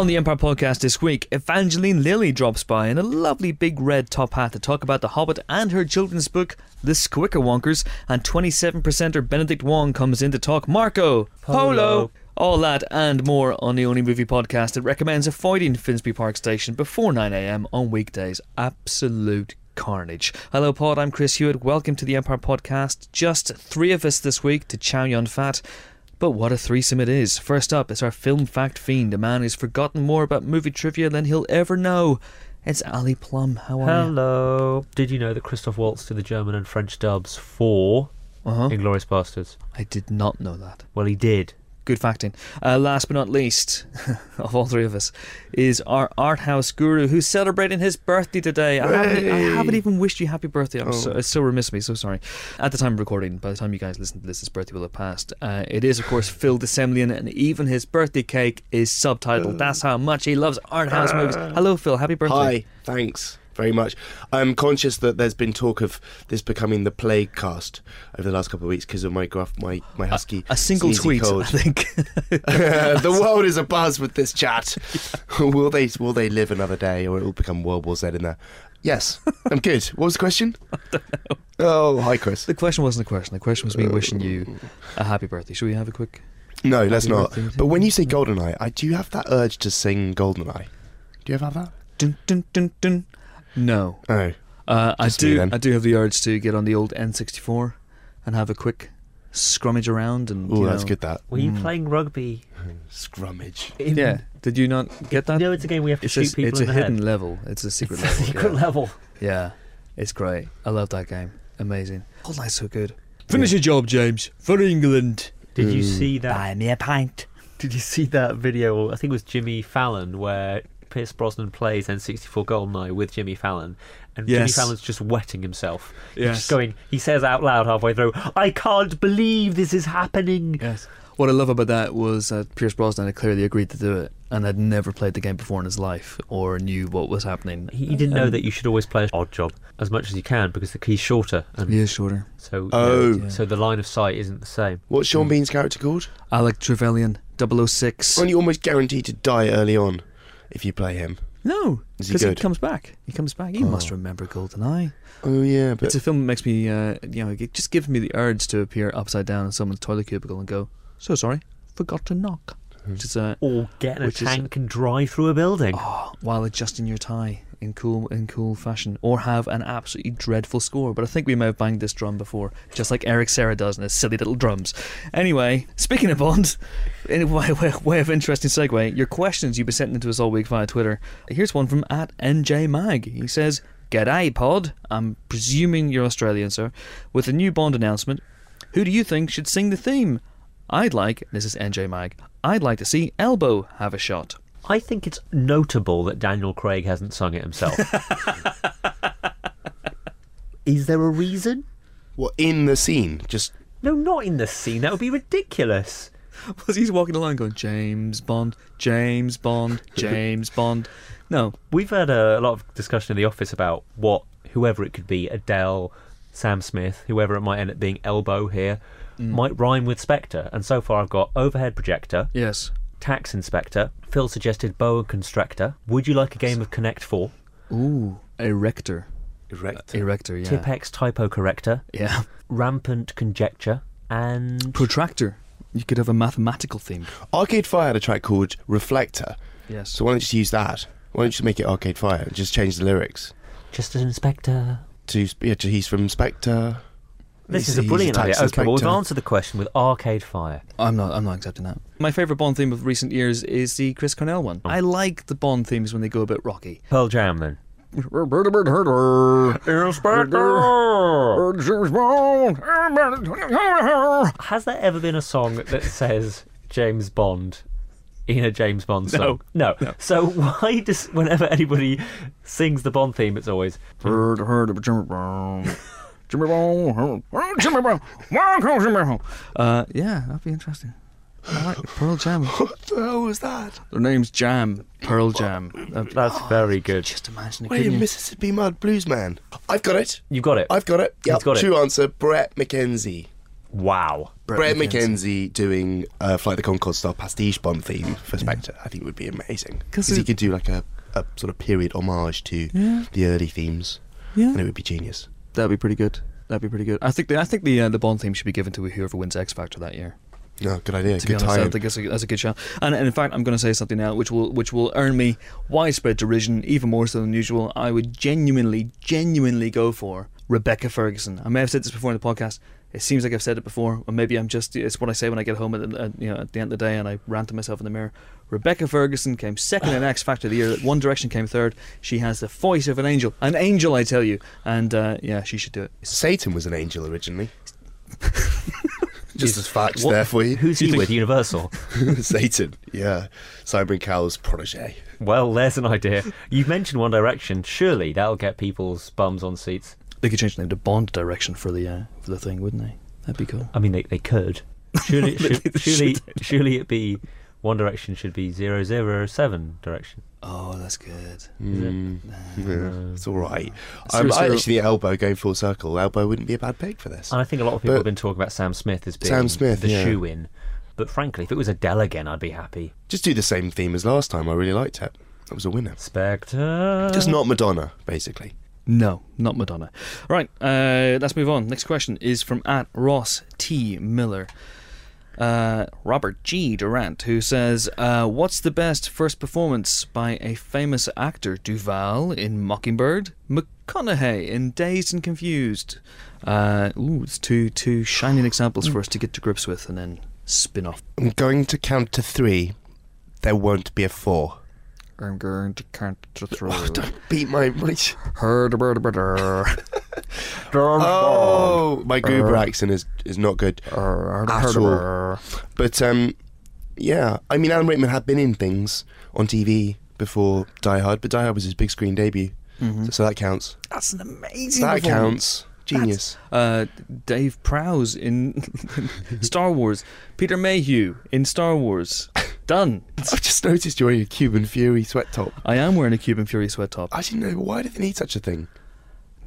On the Empire podcast this week, Evangeline Lilly drops by in a lovely big red top hat to talk about The Hobbit and her children's book, The Squickerwonkers, and 27%er Benedict Wong comes in to talk Marco Polo. All that and more on the only movie podcast that recommends avoiding Finsbury Park Station before 9am on weekdays. Absolute carnage. Hello, Pod. I'm Chris Hewitt. Welcome to the Empire Podcast. Just three of us this week to chow you on fat. But what a threesome it is. First up is our film fact fiend, a man who's forgotten more about movie trivia than he'll ever know. It's Ali Plumb. How are you? Hello. Did you know that Christoph Waltz did the German and French dubs for Uh-huh. Inglourious Basterds? I did not know that. Well, he did. Good facting. Uh, last but not least, of all three of us, is our art house guru who's celebrating his birthday today. I haven't, I haven't even wished you happy birthday. I'm so, it's so remiss of me. So sorry. At the time of recording, by the time you guys listen to this, his birthday will have passed. Uh, it is, of course, Phil de Semlyen, and even his birthday cake is subtitled. That's how much he loves art house movies. Hello, Phil. Happy birthday. Hi, thanks very much. I'm conscious that there's been talk of this becoming the plague cast over the last couple of weeks because of my gruff, my my husky. A single tweet, cold. I think. the world is abuzz with this chat. will they will they live another day, or it will become World War Z in there? Yes, I'm good. What was the question? Oh, hi, Chris. the question wasn't a question. The question was me uh, wishing you a happy birthday. Should we have a quick? No, let's not. birthday But when you. you say Goldeneye, I do you have that urge to sing Goldeneye? Do you ever have that? Dun, dun, dun, dun. No. Oh, Uh, I Just me do. then. I do have the urge to get on the old N64 and have a quick scrummage around and. oh, you that's know- good. That Were you Mm. playing rugby? scrummage. In, Yeah. Did you not get that? You know, it's a game we have to it's a, shoot people it's in a the hidden head. level. It's a secret It's a level. secret yeah. level. yeah, it's great. I love that game. Amazing. Goldeneye's so good. Finish your job, James, for England. Did you see that? Buy me a pint. Did you see that video? I think it was Jimmy Fallon where Pierce Brosnan plays N64 GoldenEye with Jimmy Fallon, and Jimmy Fallon's just wetting himself. He's Yes. just going. He says out loud halfway through, "I can't believe this is happening." Yes. What I love about that was that Pierce Brosnan had clearly agreed to do it and had never played the game before in his life or knew what was happening. He, he didn't know And that you should always play an odd job as much as you can because the key's shorter, and He is shorter. so you Oh. know, so the line of sight isn't the same. What's Sean Mm. Bean's character called? Alec Trevelyan, 006. Aren't you almost guaranteed to die early on if you play him? No, Is he because he, comes back. He comes back. You must Oh. remember GoldenEye. Oh yeah, but It's a film that makes me, uh, you know, it just gives me the urge to appear upside down in someone's toilet cubicle and go, "So sorry, forgot to knock." Which is uh, Or get in a Which is- tank and drive through a building. oh, while adjusting your tie in cool in cool fashion, or have an absolutely dreadful score. But I think we may have banged this drum before, just like Eric Serra does in his silly little drums. Anyway, speaking of Bond, in a way, way, way of interesting segue, your questions you've been sending into us all week via Twitter. Here's one from at NJ Mag. He says, "G'day, Pod. I'm presuming you're Australian, sir. With the new Bond announcement, who do you think should sing the theme?" I'd like, this is NJ Mag, I'd like to see Elbow have a shot. I think it's notable that Daniel Craig hasn't sung it himself. Is there a reason? what in the scene? Just No, not in the scene. That would be ridiculous. Was he's walking along going, James Bond, James Bond, James Bond? No. We've had a, a lot of discussion in the office about what whoever it could be, Adele, Sam Smith, whoever it might end up being, Elbow here, Mm. might rhyme with Spectre. And so far, I've got overhead projector, Yes. tax inspector. Phil suggested boa constrictor. Would you like a game of Connect Four? Ooh, erector. erect. Erector, yeah. Tipex typo corrector, Yeah. rampant conjecture, and Protractor. You could have a mathematical theme. Arcade Fire had a track called Reflector. Yes. So why don't you just use that? Why don't you just make it Arcade Fire and just change the lyrics just an inspector. to yeah, to he's from Spectre. This He's- is a he's brilliant idea. tax Okay, well, we've answered the question with Arcade Fire. I'm not. I'm not accepting that. My favorite Bond theme of recent years is the Chris Cornell one. Oh. I like the Bond themes when they go a bit rocky. Pearl Jam, then. Inspector. Has there ever been a song that says James Bond in a James Bond song? No. No. So why does whenever anybody sings the Bond theme, it's always Heard, heard of Jimmy Brown. Jimmy Brown. Jimmy Brown. Welcome, Jimmy Brown. Uh, yeah, that'd be interesting. I like Pearl Jam. What the hell was that? Their name's Jam. Pearl Jam. That's very good. just imagine it. Wait, couldn't you? Mississippi Mud Blues Man. I've got it. You've got it. I've got it. Yep. He's got it. True answer. Bret McKenzie. Wow. Bret McKenzie doing uh, Flight the Conchords style pastiche Bond theme for Spectre, I think it would be amazing. Because he it- could do like a, a sort of period homage to Yeah. the early themes, Yeah, and it would be genius. That'd be pretty good. That'd be pretty good. I think the I think the uh, the Bond theme should be given to whoever wins X Factor that year. No, good idea. To be good honest, I think that's a, that's a good shout. And, and in fact, I'm going to say something now, which will which will earn me widespread derision, even more so than usual. I would genuinely, genuinely go for Rebecca Ferguson. I may have said this before in the podcast. It seems like I've said it before, or maybe I'm just it's what I say when I get home at, the, at you know at the end of the day and I rant to myself in the mirror. Rebecca Ferguson came second in X Factor of the year. One Direction came third. She has the voice of an angel, an angel, I tell you. And uh, yeah, she should do it. Satan was an angel originally. Just Is- as facts what- there for you. Who's he with? Universal. Satan, yeah. Simon Cowell's protege. Well, there's an idea. You've mentioned One Direction. Surely that'll get people's bums on seats. They could change the name to Bond Direction for the uh, for the thing, wouldn't they? That'd be cool. I mean, they, they could. Surely, should, surely, surely it be One Direction should be 007 Direction. Oh, that's good. Is it? Mm, yeah, it's all right. Zero, Um, I zero- actually think Elbow going full circle. Elbow wouldn't be a bad pick for this. And I think a lot of people But- have been talking about Sam Smith as being Sam Smith, the yeah. shoe in. But frankly, if it was Adele again, I'd be happy. Just do the same theme as last time. I really liked it. That was a winner. Spectre. Just not Madonna, basically. No, not Madonna. All right, uh, let's move on. Next question is from at Ross T Miller. Uh, Robert G. Durant, who says, uh, "What's the best first performance by a famous actor? Duvall in Mockingbird, McConaughey in Dazed and Confused." Uh, ooh, it's two two shining examples for us to get to grips with, and then spin off. I'm going to count to three. There won't be a four. I'm going to count to three. Oh, don't beat my my. Heard about it. Oh, my Goober accent is is not good. At all. But um, yeah. I mean, Alan Rickman had been in things on TV before Die Hard, but Die Hard was his big screen debut, so, so that counts. That's an amazing. That counts. Genius. uh, Dave Prowse in Star Wars, Peter Mayhew in Star Wars. Done. I just noticed you're wearing a Cuban Fury sweat top. I am wearing a Cuban Fury sweat top I didn't know why do they need such a thing.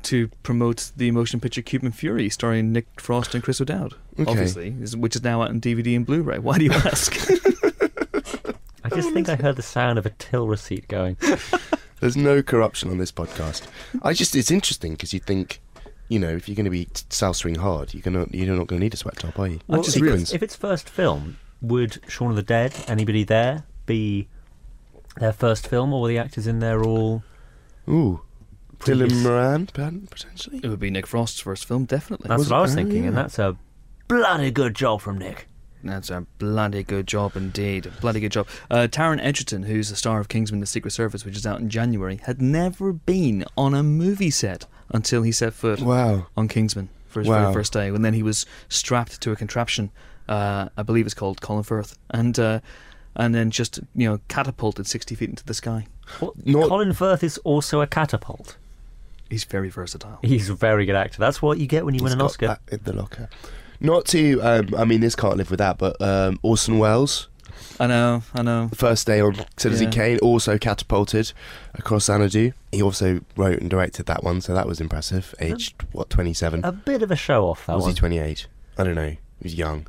to promote the motion picture Cuban Fury, starring Nick Frost and Chris O'Dowd. Okay. Obviously, which is now out on DVD and Blu-ray. Why do you ask? I just think I heard the sound of a till receipt going. There's no corruption on this podcast. I just it's interesting because you think, you know, if you're going to be t- sousering hard, you're gonna you're not going to need a sweat top, are you? Well, Just just. If it's first film, would Shaun of the Dead, anybody there, be their first film, or were the actors in there all Ooh, Dylan? Moran potentially. it would be Nick Frost's first film, definitely. That's Was what I was it? Oh, thinking, and that's a bloody good job from Nick. That's a bloody good job indeed. A bloody good job. Uh, Taron Egerton, who's the star of Kingsman: The Secret Service, which is out in January, had never been on a movie set until he set foot Wow. on Kingsman for his Wow. very first day. And then he was strapped to a contraption, uh, I believe it's called Colin Firth, and uh, and then just you know catapulted sixty feet into the sky. Well, Not- Colin Firth is also a catapult. He's very versatile. He's a very good actor. That's what you get when you He's win an got Oscar. that in the locker. Not to, um, I mean, this can't live with that, but um, Orson Welles, I know, I know. the first day on Citizen Yeah. Kane, also catapulted across Xanadu. He also wrote and directed that one, so that was impressive. Aged, what, 27? A bit of a show off that was one. he 28? I don't know. He was young.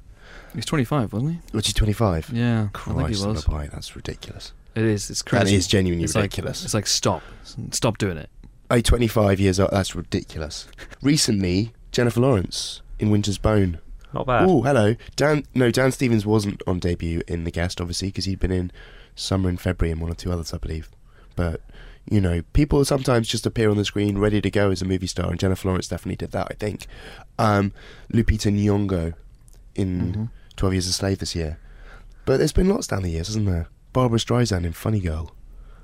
He's twenty five, wasn't he? Was he 25? Yeah, I think Christ he on was. a pie, that's ridiculous. It is. It's That crazy. is genuinely it's ridiculous. Like, it's like stop, stop doing it. Oh, 25 years old, that's ridiculous. Recently, Jennifer Lawrence in Winter's Bone. Not bad. Oh, hello. Dan, no, Dan Stevens wasn't on debut in The Guest, obviously, because he'd been in Summer in February and one or two others, I believe. But, you know, people sometimes just appear on the screen ready to go as a movie star, and Jennifer Lawrence definitely did that, I think. Um, Lupita Nyong'o in Mhm. 12 Years a Slave this year. But there's been lots down the years, hasn't there? Barbra Streisand in Funny Girl.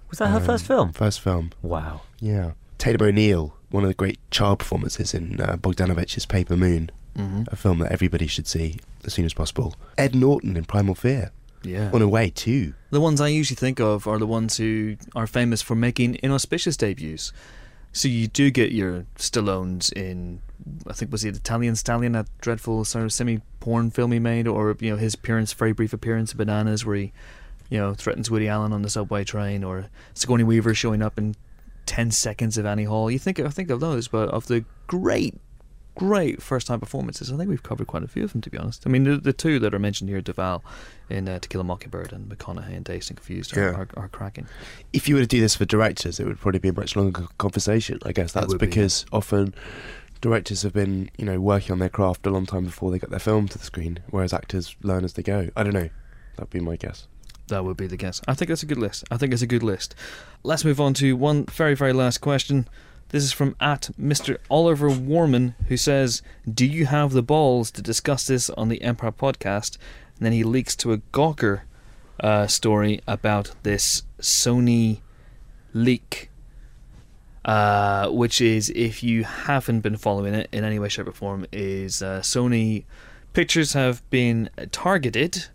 Was that her Um, first film? First film. Wow. Yeah. Tatum O'Neal, one of the great child performances in uh, Bogdanovich's Paper Moon, Mm-hmm. a film that everybody should see as soon as possible. Ed Norton in Primal Fear, Yeah. on a way too. The ones I usually think of are the ones who are famous for making inauspicious debuts. So you do get your Stallones in, I think was it Italian Stallion, that dreadful sort of semi-porn film he made, or you know his appearance, very brief appearance in Bananas, where he, you know, threatens Woody Allen on the subway train, or Sigourney Weaver showing up in ten seconds of Annie Hall. You think I think of those, but of the great great first time performances. I think we've covered quite a few of them, to be honest. I mean, the, the two that are mentioned here, Duvall in uh, To Kill a Mockingbird and McConaughey and Dazed and Confused, are, Yeah. are, are cracking. if you were to do this for directors, it would probably be a much longer conversation. I guess that's would be, because often directors have been, you know, working on their craft a long time before they got their film to the screen, whereas actors learn as they go. I don't know. That'd be my guess. That would be the guess. I think that's a good list. I think it's a good list. Let's move on to one very, very last question. This is from at Mr. Oliver Warman, who says, Do you have the balls to discuss this on the Empire podcast? And then he leaks to a Gawker uh, story about this Sony leak, uh, which is, if you haven't been following it in any way, shape, or form, is uh, Sony pictures have been targeted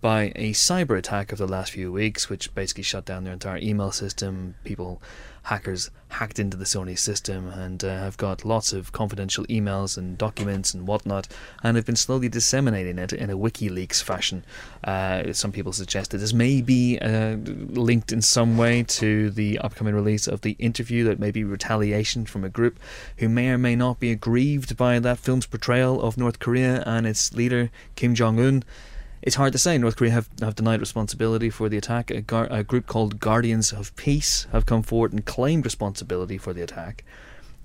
by a cyber attack of the last few weeks, which basically shut down their entire email system. People, hackers, hacked into the Sony system and uh, have got lots of confidential emails and documents and whatnot, and have been slowly disseminating it in a WikiLeaks fashion. Uh, some people suggest that this may be uh, linked in some way to the upcoming release of the interview, that may be retaliation from a group who may or may not be aggrieved by that film's portrayal of North Korea and its leader Kim Jong Un. It's hard to say. North Korea have, have denied responsibility for the attack. A, gar- a group called Guardians of Peace have come forward and claimed responsibility for the attack.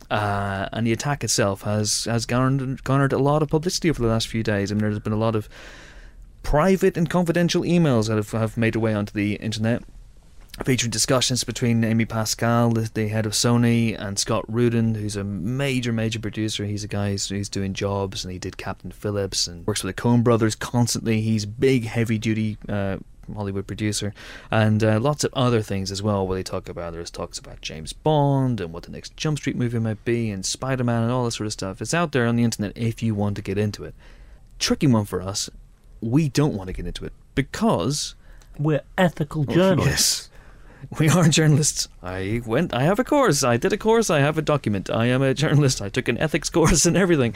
Uh, and the attack itself has has garnered garnered a lot of publicity over the last few days. I mean, there's been a lot of private and confidential emails that have, have made their way onto the internet, featuring discussions between Amy Pascal, the, the head of Sony, and Scott Rudin, who's a major, major producer. He's a guy who's, who's doing jobs, and he did Captain Phillips and works with the Coen Brothers constantly. He's big, heavy duty. Uh, Hollywood producer, and uh, lots of other things as well. Where they talk about there's talks about James Bond and what the next Jump Street movie might be, and Spider Man and all this sort of stuff. It's out there on the internet if you want to get into it. Tricky one for us. We don't want to get into it because We're ethical journalists. Yes. We are journalists. I went. I have a course. I did a course. I have a document. I am a journalist. I took an ethics course and everything.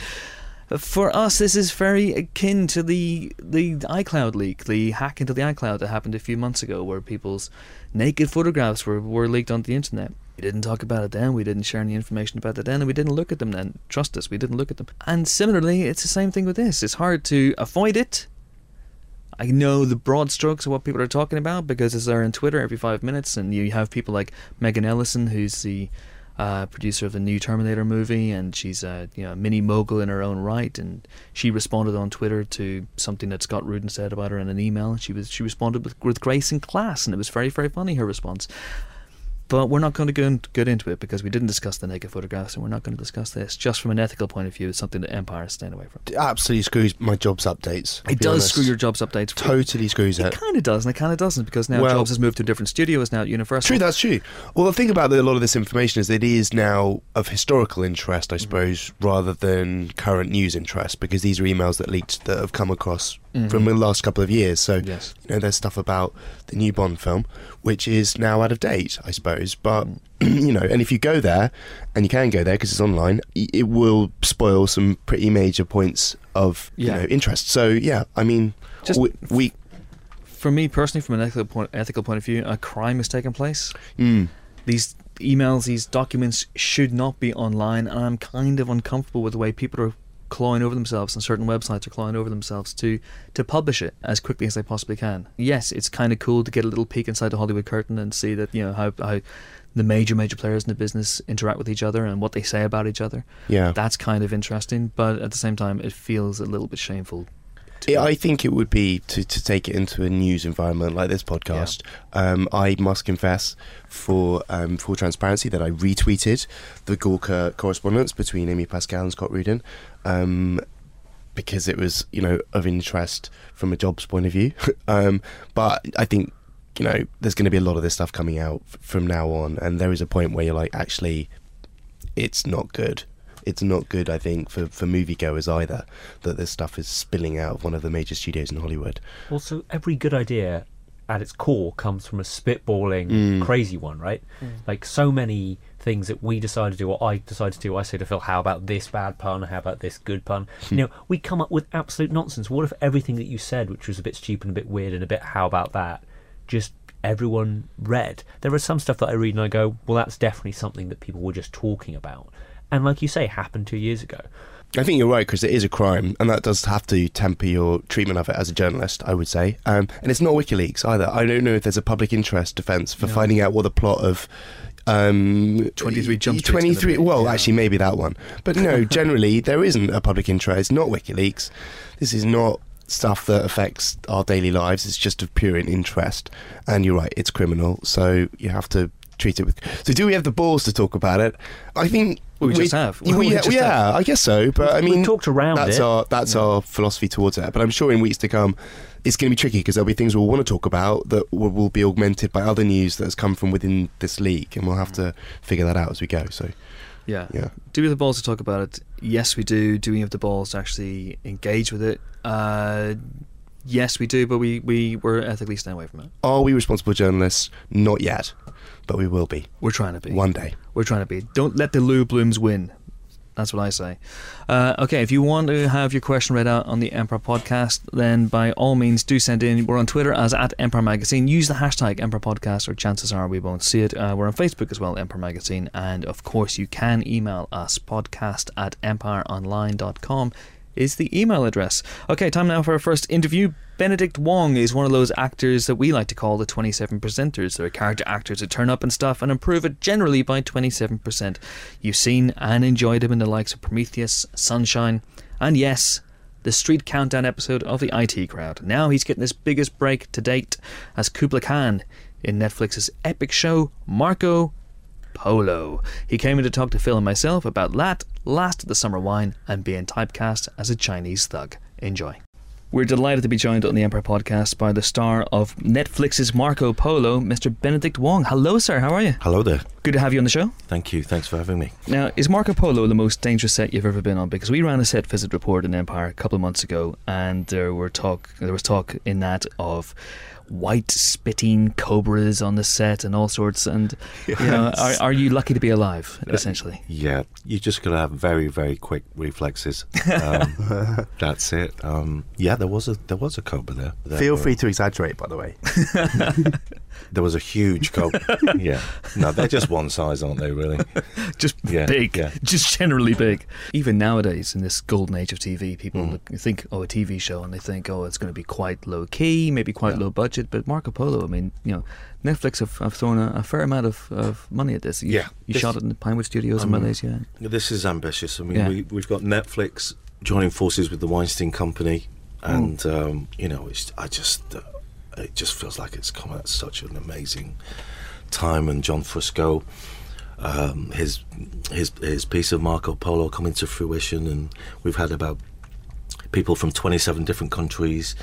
For us, this is very akin to the the iCloud leak, the hack into the iCloud that happened a few months ago, where people's naked photographs were, were leaked onto the internet. We didn't talk about it then. We didn't share any information about it then, and we didn't look at them then. Trust us, we didn't look at them. And similarly, it's the same thing with this. It's hard to avoid it. I know the broad strokes of what people are talking about because it's there on Twitter every five minutes, and you have people like Megan Ellison, who's the uh, producer of the new Terminator movie, and she's a you know mini mogul in her own right, and she responded on Twitter to something that Scott Rudin said about her in an email. She was she responded with, with grace and class, and it was very very funny her response. But we're not going to go in, get into it because we didn't discuss the naked photographs, and we're not going to discuss this. Just from an ethical point of view, it's something that Empire is staying away from. It absolutely screws my jobs updates. I'll It does honest. screw your jobs updates. Totally screws It it. kind of does, and it kind of doesn't because now Well- Jobs has moved to a different studio. It's now at Universal. True, that's true. Well, the thing about the, a lot of this information is it is now of historical interest, I mm-hmm. suppose, rather than current news interest, because these are emails that leaked that have come across from the last couple of years. So, Yes. you know, there's stuff about the new Bond film, which is now out of date, I suppose. But, you know, and if you go there, and you can go there because it's online, it will spoil some pretty major points of, Yeah. you know, interest. So, yeah, I mean, Just- we, we For me personally, from an ethical point, ethical point of view, a crime has taken place. mm, These emails, these documents should not be online, and I'm kind of uncomfortable with the way people are clawing over themselves and certain websites are clawing over themselves to to publish it as quickly as they possibly can. Yes, it's kind of cool to get a little peek inside the Hollywood curtain and see that you know how how the major major players in the business interact with each other and what they say about each other. yeah. That's kind of interesting, but at the same time, it feels a little bit shameful. I think it would be to, to take it into a news environment like this podcast. Um, I must confess, for um, full transparency, that I retweeted the Gawker correspondence between Amy Pascal and Scott Rudin um, because it was, you know, of interest from a jobs point of view. um, but I think, you know, there's going to be a lot of this stuff coming out f- from now on, and there is a point where you're like, actually, it's not good. It's not good, I think, for, for moviegoers either, that this stuff is spilling out of one of the major studios in Hollywood. Also, every good idea at its core comes from a spitballing, Mm. crazy one, right? Like so many things that we decide to do, or I decide to do. I say to Phil, "How about this bad pun? How about this good pun?" you know, we come up with absolute nonsense. What if everything that you said, which was a bit stupid and a bit weird and a bit "How about that," just everyone read? There are some stuff that I read and I go, "Well, that's definitely something that people were just talking about." And like you say, happened two years ago. I think you're right because it is a crime, and that does have to temper your treatment of it as a journalist. I would say, um, and it's not WikiLeaks either. I don't know if there's a public interest defence for No. finding out what the plot of. Um, 23 Jump Street's Twenty gonna three. be, Well, yeah. actually, maybe that one. But no, generally there isn't a public interest. Not WikiLeaks. This is not stuff that affects our daily lives. It's just of pure interest. And you're right, it's criminal. So you have to treat it with. So do we have the balls to talk about it? I think We just have. We, We yeah, just yeah, I guess so. But I mean, talked around that's it. our that's our philosophy towards it. But I'm sure in weeks to come, it's going to be tricky because there'll be things we'll want to talk about that will, will be augmented by other news that has come from within this league, and we'll have to figure that out as we go. So Yeah. yeah, Do we have the balls to talk about it? Yes, we do. Do we have the balls to actually engage with it? Uh, yes, we do, but we, we were ethically staying away from it. are we responsible journalists? Not yet, but we will be We're trying to be. one day. We're trying to be. Don't let the Lou Blooms win. That's what I say. Uh, okay, if you want to have your question read out on the Empire podcast, then by all means do send in. We're on Twitter as at Empire Magazine. Use the hashtag Empire Podcast, or chances are we won't see it. Uh, we're on Facebook as well, Empire Magazine. And of course, you can email us podcast at empireonline.com is the email address. Okay, time now for our first interview. Benedict Wong is one of those actors that we like to call the 27 percenters. They're character actors who turn up and stuff and improve it generally by 27%. You've seen and enjoyed him in the likes of Prometheus, Sunshine, and yes, the Street Countdown episode of the IT Crowd. Now he's getting his biggest break to date as Kubla Khan in Netflix's epic show Marco Polo. He came in to talk to Phil and myself about that, last of the summer wine, and being typecast as a Chinese thug. Enjoy. We're delighted to be joined on the Empire podcast by the star of Netflix's Marco Polo, Mr. Benedict Wong. Hello, sir. How are you? Hello there. Good to have you on the show. Thank you. Thanks for having me. Now, is Marco Polo the most dangerous set you've ever been on? Because we ran a set visit report in Empire a couple of months ago, and there were talk. There was talk in that of white spitting cobras on the set and all sorts. And you know, are, are you lucky to be alive? Essentially, Yeah, you just got to have very, very quick reflexes. Um, that's it. Um, yeah, there was a there was a cobra there. There Feel were- free to exaggerate, by the way. There was a huge cobra. yeah. No, they're just one size, aren't they? Really? just Yeah, big, yeah. just generally big. Even nowadays, in this golden age of TV, people Mm. look, think, oh, a TV show, and they think, oh, it's going to be quite low key, maybe quite Yeah. low budget. But Marco Polo, I mean, you know, Netflix have, have thrown a, a fair amount of, of money at this. You, Yeah, you this- shot it in the Pinewood Studios in Um, Malaysia. This is ambitious. I mean, Yeah. we, we've got Netflix joining forces with the Weinstein Company, and um, you know, it's, I just uh, it just feels like it's come at such an amazing time. And John Fusco, um, his his his piece of Marco Polo coming to fruition, and we've had about people from 27 different countries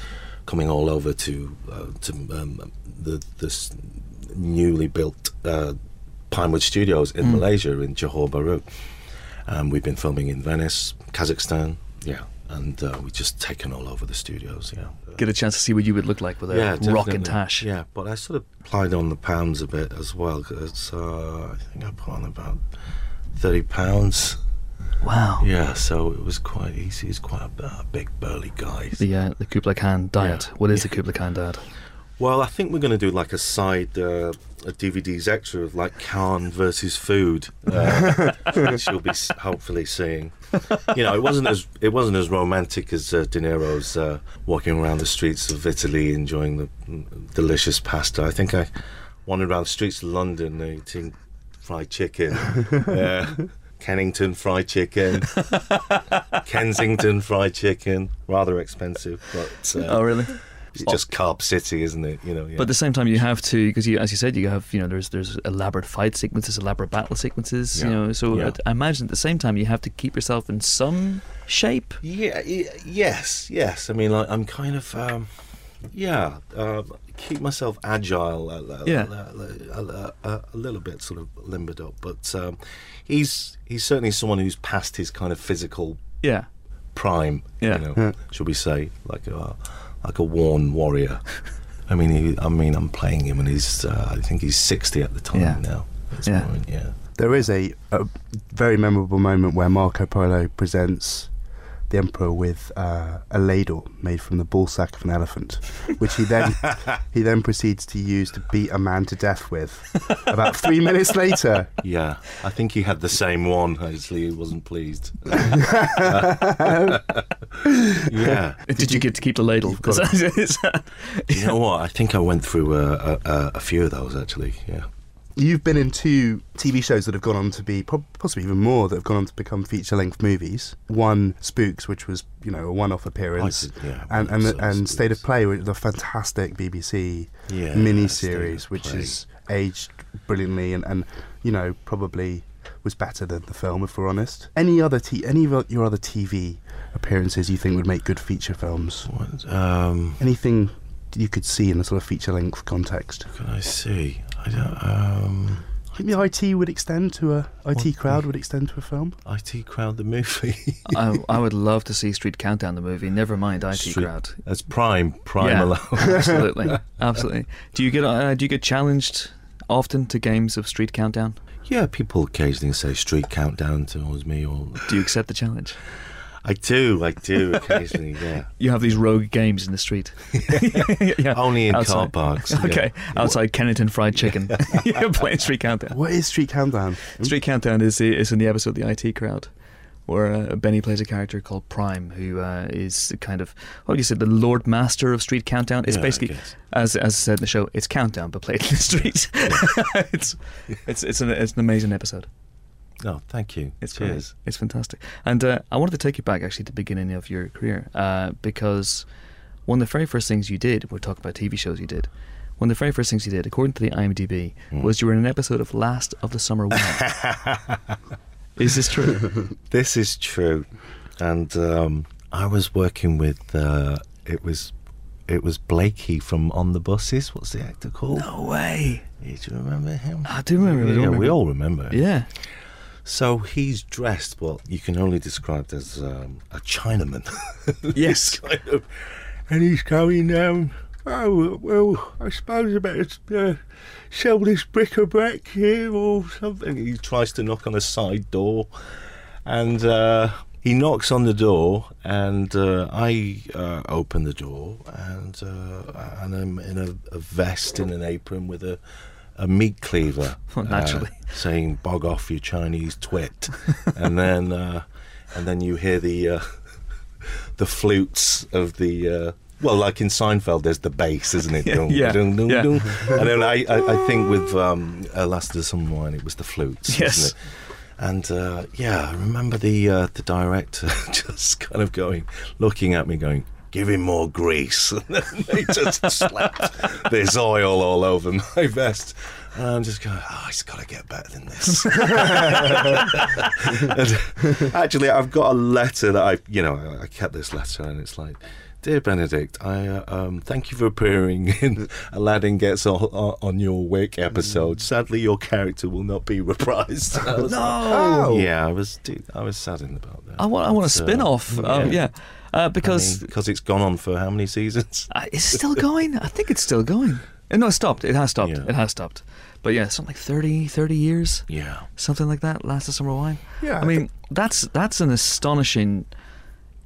coming all over to uh, to um, the this newly built uh, Pinewood Studios in Mm. Malaysia in Johor Bahru. Um, we've been filming in Venice, Kazakhstan, yeah, and uh, we've just taken all over the studios, yeah. Get a chance to see what you would look like with a yeah, rockin' definitely. tash. Yeah, but I sort of plied on the pounds a bit as well because uh, I think I put on about thirty pounds. Wow. Yeah, so it was quite easy. He's quite a, a big burly guy. The uh, the Kubla Khan diet. Yeah. What is Yeah. the Kubla Khan diet? Well, I think we're going to do like a side, uh, a DVD's extra of like Khan versus food, uh, which you'll be hopefully seeing. You know, it wasn't as it wasn't as romantic as uh, De Niro's uh, walking around the streets of Italy enjoying the mm, delicious pasta. I think I wandered around the streets of London eating fried chicken. yeah. Kennington fried chicken, Kensington fried chicken, rather expensive, but uh, oh, really? It's just Carb City, isn't it? You know. Yeah. But at the same time, you have to because you, as you said, you have you know there's there's elaborate fight sequences, elaborate battle sequences. You know, so Yeah. at, I imagine at the same time you have to keep yourself in some shape. yeah, yes, yes. I mean, like I'm kind of, um, yeah, uh, keep myself agile. A, a, Yeah. a, a, a, a little bit sort of limbered up, but um, he's he's certainly someone who's past his kind of physical Yeah, prime. Yeah. You know, should we say like a like a worn warrior. I mean, he, I mean, I'm playing him, and he's uh, I think he's 60 at the time Yeah. now. at this Yeah. point, yeah. There is a, a very memorable moment where Marco Polo presents the emperor with uh, a ladle made from the ball sack of an elephant, which he then he then proceeds to use to beat a man to death with. About three minutes later, Yeah, I think he had the same one. Actually, he wasn't pleased. yeah. Did, you get to keep the ladle? You've got Is You know what? I think I went through a, a, a, a few of those actually. Yeah. You've been in two TV shows that have gone on to be possibly even more that have gone on to become feature-length movies. One, Spooks, which was you know a one-off appearance. Did, yeah, and and, and State of Play, which is a fantastic BBC Yeah, mini series, which Play. is aged brilliantly and, and you know probably was better than the film, if we're honest. Any other t- any of your other TV appearances you think would make good feature films? What, um, Anything you could see in a sort of feature-length context? can I see? I don't. Um, I think the IT would extend to a IT What- crowd would extend to a film. IT crowd the movie. I, I would love to see Street Countdown the movie. Never mind IT Street- crowd. That's prime, prime Yeah. alone. absolutely, absolutely. Do you get uh, do you get challenged often to games of Street Countdown? Yeah, people occasionally say street countdown towards me, or Do you accept the challenge? I do, I do occasionally. Yeah, You have these rogue games in the street. yeah. only in car outside. parks. yeah. Okay, outside Kennington Fried Chicken, you're playing Street Countdown. What is Street Countdown? Street Countdown is is in the episode of The IT Crowd, where uh, Benny plays a character called Prime, who uh, is kind of what do you say, the Lord Master of Street Countdown. It's Yeah, basically, as as said in the show, it's Countdown but played in the street. it's it's it's an it's an amazing episode. Oh, thank you. It's great. Cheers. It's fantastic. And uh, I wanted to take you back actually to the beginning of your career uh, because one of the very first things you did, we're talking about TV shows you did. One of the very first things you did, according to the IMDb, Hmm. was you were in an episode of Last of the Summer Wine. Is this true? This is true, and um, I was working with. Uh, it was, it was Blakey from On the Buses. What's the actor called? No way. Yeah, do you remember him? I do remember. Yeah, we all remember. him. Yeah. So he's dressed what you can only describe as um, a Chinaman. Yes. kind of, and he's going down. Oh well, I suppose I better uh, sell this bric-a-brac here or something. He tries to knock on a side door, and uh, he knocks on the door, and uh, I uh, open the door, and uh, and I'm in a, a vest and an apron with a. A meat cleaver, Well, naturally. uh, saying "bog off, you Chinese twit," and then uh, and then you hear the uh, the flutes of the. Uh, well, like in Seinfeld, there's the bass, isn't it? Yeah, yeah, dung, dung, yeah. dung. And then I, I, I think with um, Last of the Summer Wine, it was the flutes, Yes. isn't it? And uh, yeah, I remember the uh, the director just kind of going, looking at me, going, "Give him more grease." And they just slapped this oil all over my vest. And I'm just going, oh, it's got to get better than this. Actually, I've got a letter that I, you know, I- kept this letter, and it's like, "Dear Benedict, I uh, um, thank you for appearing in Aladdin Gets on, on your Wick episode. Sadly, your character will not be reprised." no. Like, Oh. yeah, I was, I was saddened about that. I want, I want a But, uh, spin off. Um, yeah. Uh, because because it's gone on for how many seasons? uh, is it still going? I think it's still going. Uh, No, it stopped. It has stopped. Yeah. It has stopped. But yeah, something like 30, 30 years. Yeah. something like that. Last of summer wine. Yeah, I mean that's that's an astonishing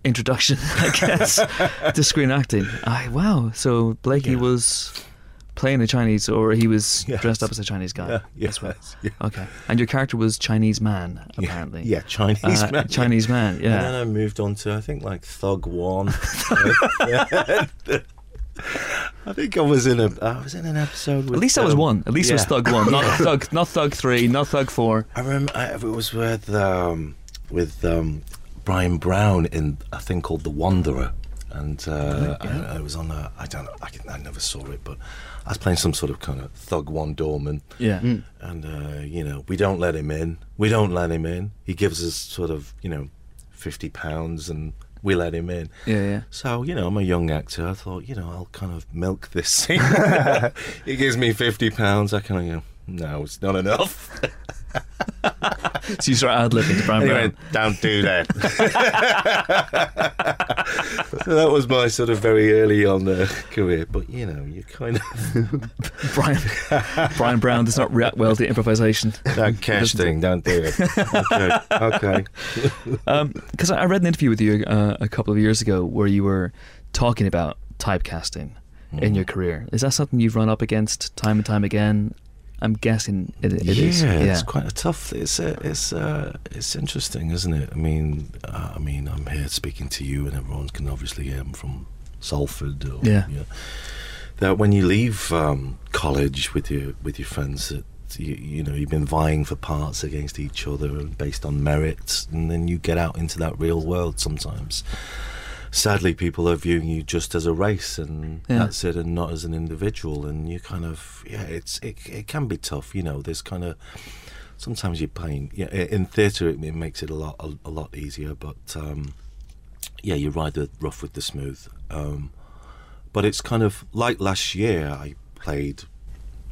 introduction, I guess, to screen acting. I wow. So Blakey Yeah. was playing a Chinese, or he was Yes. dressed up as a Chinese guy. Yeah, yes, right. yeah. Okay, and your character was Chinese man, apparently. Yeah, Chinese Uh, man. Chinese man. Yeah. And then I moved on to I think like Thug One. I think I was in a I was in an episode. With, At least I was one. At least it was. Thug one, not Thug, not Thug three, not Thug four. I remember I, it was with um, with um, Bryan Brown in a thing called The Wanderer, and uh, I, I was on a I don't know I, can- I never saw it, but I was playing some sort of kind of Thug One doorman. Yeah. and uh, you know we don't let him in. We don't let him in. He gives us sort of you know fifty pounds, and we let him in. Yeah, yeah. So you know I'm a young actor. I thought you know I'll kind of milk this scene. he gives me fifty pounds. I kind of go. No, it's not enough. So you start ad libbing to Bryan Anyway, Brown. don't do that. So that was my sort of very early on uh, career. But you know, you kind of Bryan Bryan Brown does not react well to improvisation. that cash thing. Don't do it. Okay. okay. Because I I read an interview with you uh, a couple of years ago where you were talking about typecasting in your career. Is that something you've run up against time and time again? I'm guessing it, it yeah, is. it's quite a tough. It's uh, it's uh, it's interesting, isn't it? I mean, uh, I mean, I'm here speaking to you, and everyone can obviously hear I'm from Salford. Or, Yeah. That when you leave um, college with your with your friends, that you, you know you've been vying for parts against each other based on merit, and then you get out into that real world sometimes. Sadly, people are viewing you just as a race, and Yeah. that's it, and not as an individual. And you kind of, yeah, it's it, it can be tough, you know. There's kind of sometimes you're playing, yeah. In theatre, it, it makes it a lot a, a lot easier, but um, yeah, you ride the rough with the smooth. Um, but it's kind of like last year. I played,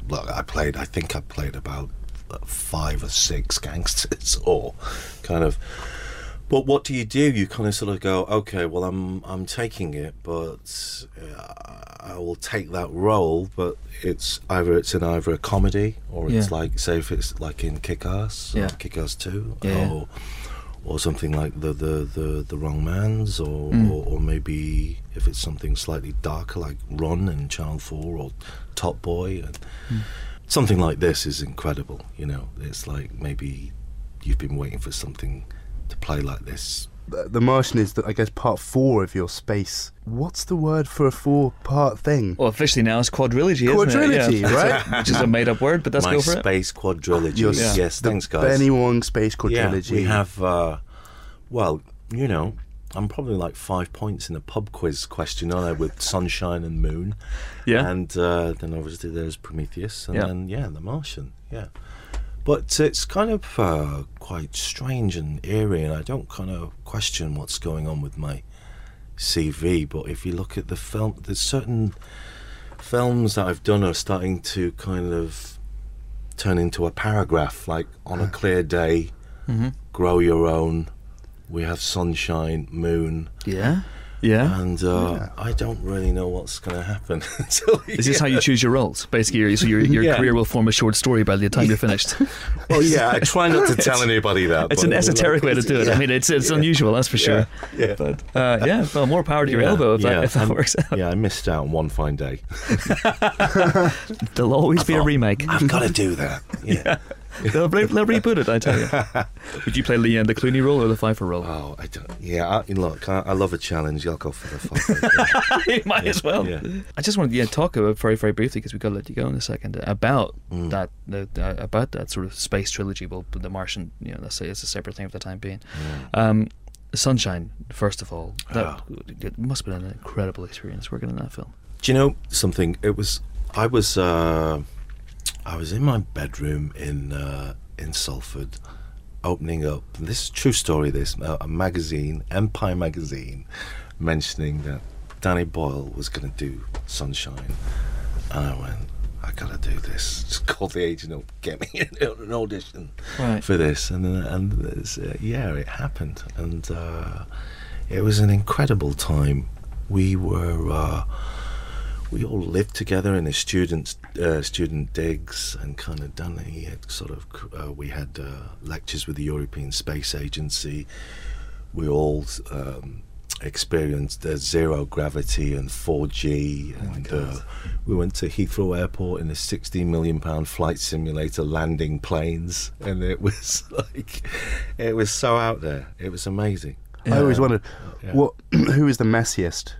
well, I played. I think I played about uh, five or six gangsters, or kind of. But what do you do? You kind of sort of go, okay, well, I'm I'm taking it, but uh, I will take that role. But it's either it's in either a comedy or it's Yeah. like, say, if it's like in Kick-Ass, Yeah. Kick-Ass Two, Yeah. or or something like the the the, the Wrong Man's, or, Mm. or or maybe if it's something slightly darker like Run and Channel Four or Top Boy, and Mm. something like this is incredible. You know, it's like maybe you've been waiting for something to play like this. The the Martian is, the, I guess, part four of your space. What's the word for a four-part thing? Well, officially now it's quadrilogy, isn't Quadrilogy, it? Yeah. right? Which is a made-up word, but let's My go for it. space quadrilogy. Your Yeah. Yes, the thanks, guys. Benny Wong space yeah, quadrilogy. we have. Uh, well, you know, I'm probably like five points in a pub quiz question, aren't I? With sunshine and moon. Yeah. And uh, then obviously there's Prometheus, and Yeah. then yeah, The Martian. Yeah. But it's kind of uh, quite strange and eerie, and I don't kind of question what's going on with my CV. But if you look at the film, there's certain films that I've done are starting to kind of turn into a paragraph, like on a clear day, hmm grow your own. We have sunshine, moon, Yeah. Yeah. and uh, Yeah. I don't really know what's going to happen until. Is this how you choose your roles? Basically, your- so your, your Yeah. career will form a short story by the time you're finished. Well, yeah, I try not to tell anybody that. It's an esoteric like, way to do it. I mean, it's it's unusual, that's for sure. Yeah, yeah. But uh, yeah, well, more power to your Yeah, elbow if that, yeah, if that works out. Yeah, I missed out on one fine day. There'll always be a remake. I've got to do that. Yeah. They'll, re- they'll reboot it, I tell you. Would you play the, uh, the Clooney role or the Pfeiffer role? Oh, I don't. Yeah, I, look, I, I love a challenge. I'll go for the fight. you might as well. Yeah. I just wanted to yeah, talk about very very briefly because we've got to let you go in a second about Mm. that the, uh, about that sort of space trilogy. Well, the Martian, you know, let's say it's a separate thing for the time being. Um, Sunshine, first of all, that Ah. it must have been an incredible experience working in that film. Do you know something? It was. I was. Uh, I was in my bedroom in uh, in Salford, opening up. This is a true story. This uh, a magazine, Empire magazine, mentioning that Danny Boyle was going to do Sunshine, and I went. I gotta do this. Just call the agent up, get me an audition Right. for this, and and it's, uh, yeah, it happened, and uh, it was an incredible time. We were uh, we all lived together in the students uh, student digs, and kind of done. He had sort of uh, we had uh, lectures with the European Space Agency. We all um, experienced zero gravity and 4G, and uh, we went to Heathrow Airport in a 16 million pound flight simulator, landing planes, and it was like it was so out there. It was amazing. I always wondered Yeah. what who is the messiest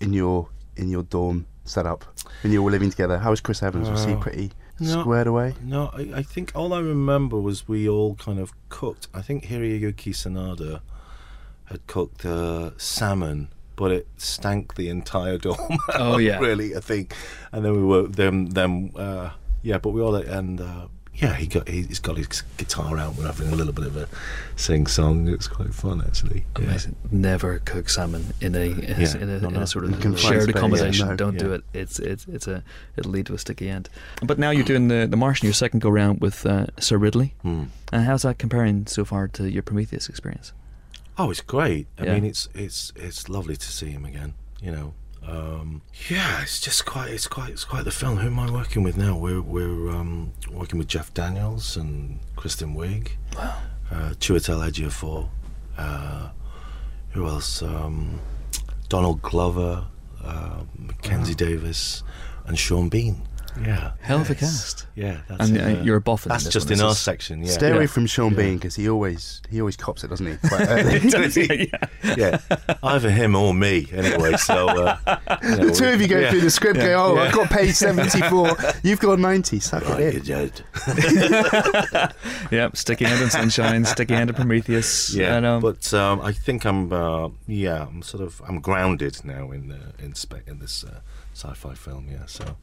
in your in your dorm setup when you were living together. How was Chris Evans? Was he Oh. pretty No. squared away? No, I, I think all I remember was we all kind of cooked. I think Hiroyuki Sanada had cooked uh, salmon, but it stank the entire dorm. Oh, yeah. really. I think, and then we were then then uh, yeah, but we all and uh, yeah, he got he, he's got his guitar out. We're having a little bit of a sing song. It's quite fun actually. Yeah. Amazing. Never cook salmon in a in a, in a, in a sort of shared accommodation. yeah, no. Don't do it. It's it's it's a it'll lead to a sticky end. But now you're doing the the Martian, your second go round with uh, Sir Ridley. Hmm. And how's that comparing so far to your Prometheus experience? Oh, it's great. I Yeah. mean, it's it's it's lovely to see him again. You know. Um, yeah, it's just quite it's quite it's quite the film. Who am I working with now? We're we're um, working with Jeff Daniels and Kristen Wiig. Wow. Uh, Chiwetel Ejiofor. Uh, who else? Um, Donald Glover, uh, Mackenzie Davis, and Sean Bean. Yeah. Hell of a cast. Yeah, that's And it, uh, you're a buffet. That's just in our section. Yeah. Stay away Yeah. from Sean Yeah. Bean because he always he always cops it, doesn't he? Quite early. yeah. yeah, either him or me. Anyway, so uh, you know, the two of you go yeah. through the script, go, "Oh, I've got page seventy-four. You've got ninety. Suck Right, it you're in." dead. Yep, sticky hand in sunshine, sticky hand in Prometheus. Yeah, and, um, but um, I think I'm. Uh, yeah, I'm sort of. I'm grounded now in uh, in spe- in this uh, sci-fi film. Yeah, so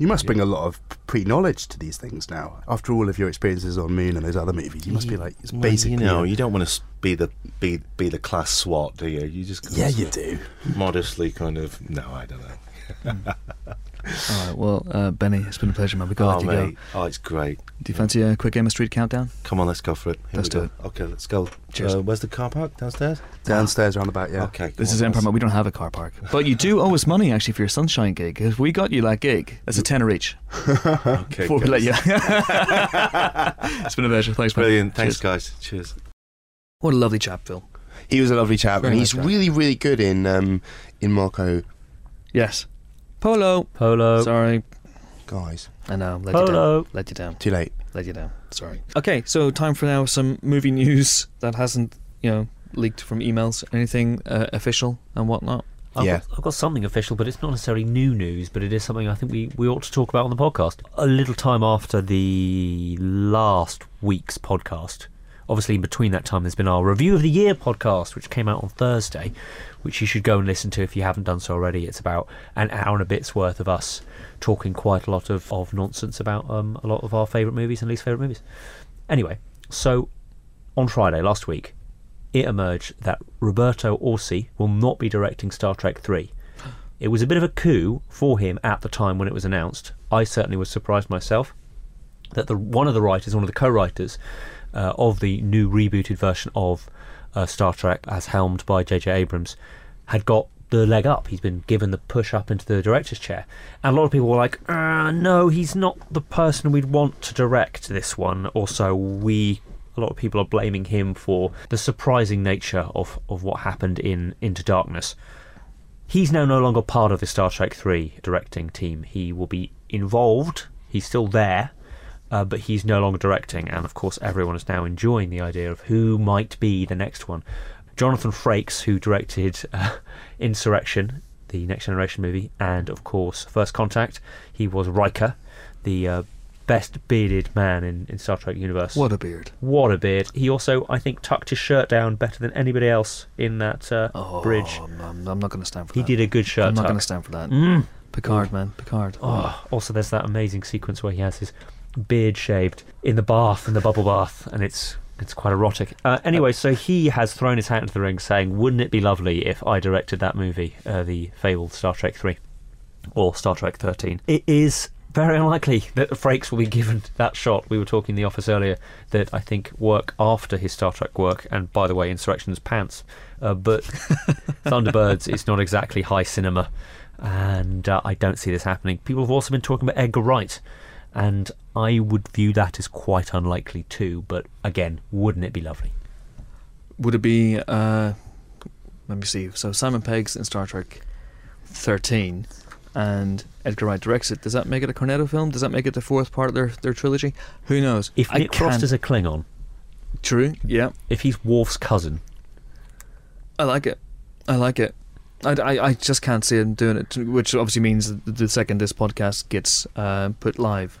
You must bring a lot of pre-knowledge to these things now. After all of your experiences on Moon and those other movies, you must be like it's Well, basically. you know, you don't want to be the be be the class SWAT, do you? You just yeah, you do. modestly kind of. No, I don't know. Hmm. all right, well, uh, Benny, it's been a pleasure, man. We got oh to go. oh it's great. Do you fancy a quick Emma Street countdown? Come on, let's go for it. Here Let's do go. Okay, let's go. Cheers. Uh, where's the car park downstairs? Downstairs, roundabout. Yeah. Okay. This come is on, Empire. let's- We don't have a car park, but you do owe us money actually for your sunshine gig. 'cause we got you that gig. That's a tenner each. Okay, Before we let guys. you. it's been a pleasure. Thanks, man. Brilliant. Thanks, Cheers. guys. Cheers. What a lovely chap, Phil. He was a lovely chap, Very and nice he's guy. really, really good in um, in Marco. Yes. Polo. Polo. Sorry. Guys, I know. Let you down. Polo. Let you down. too late. Let you down. Sorry. Okay, so time for now some movie news that hasn't, you know, leaked from emails. Anything uh, official and whatnot. I've, Yeah. got, I've got something official, but it's not necessarily new news, but it is something I think we, we ought to talk about on the podcast. A little time after the last week's podcast, obviously in between that time, there's been our Review of the Year podcast, which came out on Thursday, which you should go and listen to if you haven't done so already. It's about an hour and a bit's worth of us talking quite a lot of, of nonsense about um, a lot of our favourite movies and least favourite movies. Anyway, so on Friday last week, it emerged that Roberto Orci will not be directing Star Trek 3. It was a bit of a coup for him at the time when it was announced. I certainly was surprised myself that the one of the writers, one of the co-writers uh, of the new rebooted version of uh, Star Trek, as helmed by J.J. Abrams, had got the leg up. He's been given the push up into the director's chair, and a lot of people were like, uh, "No, he's not the person we'd want to direct this one." Also, we a lot of people are blaming him for the surprising nature of, of what happened in Into Darkness. He's now no longer part of the Star Trek 3 directing team. He will be involved, he's still there, uh, but he's no longer directing. And of course, everyone is now enjoying the idea of who might be the next one. Jonathan Frakes, who directed uh, Insurrection, the Next Generation movie, and of course, First Contact, he was Riker, the uh, best bearded man in, in Star Trek universe. What a beard. What a beard. He also, I think, tucked his shirt down better than anybody else in that uh, Oh, bridge. I'm, I'm not going to stand for He that. He did a good shirt I'm not going to stand for that. Mm. Picard, man. Picard. Oh, also, there's that amazing sequence where he has his beard shaved in the bath, in the bubble bath, and it's it's quite erotic. Uh, anyway, so he has thrown his hat into the ring, saying, "Wouldn't it be lovely if I directed that movie, uh, the fabled Star Trek three, or Star Trek thirteen? It is very unlikely that Frakes will be given that shot. We were talking in the office earlier that I think work after his Star Trek work, and by the way, Insurrection's pants, uh, but Thunderbirds is not exactly high cinema, and uh, I don't see this happening. People have also been talking about Edgar Wright, and I would view that as quite unlikely too. But again, wouldn't it be lovely? Would it be, uh, let me see. So Simon Pegg's in Star Trek 13 and Edgar Wright directs it. Does that make it a Cornetto film? Does that make it the fourth part of their, their trilogy? Who knows? If Nick Frost is a Klingon, True, yeah. if he's Worf's cousin, I like it. I like it. I, I, I just can't see him doing it, which obviously means that the second this podcast gets uh, put live,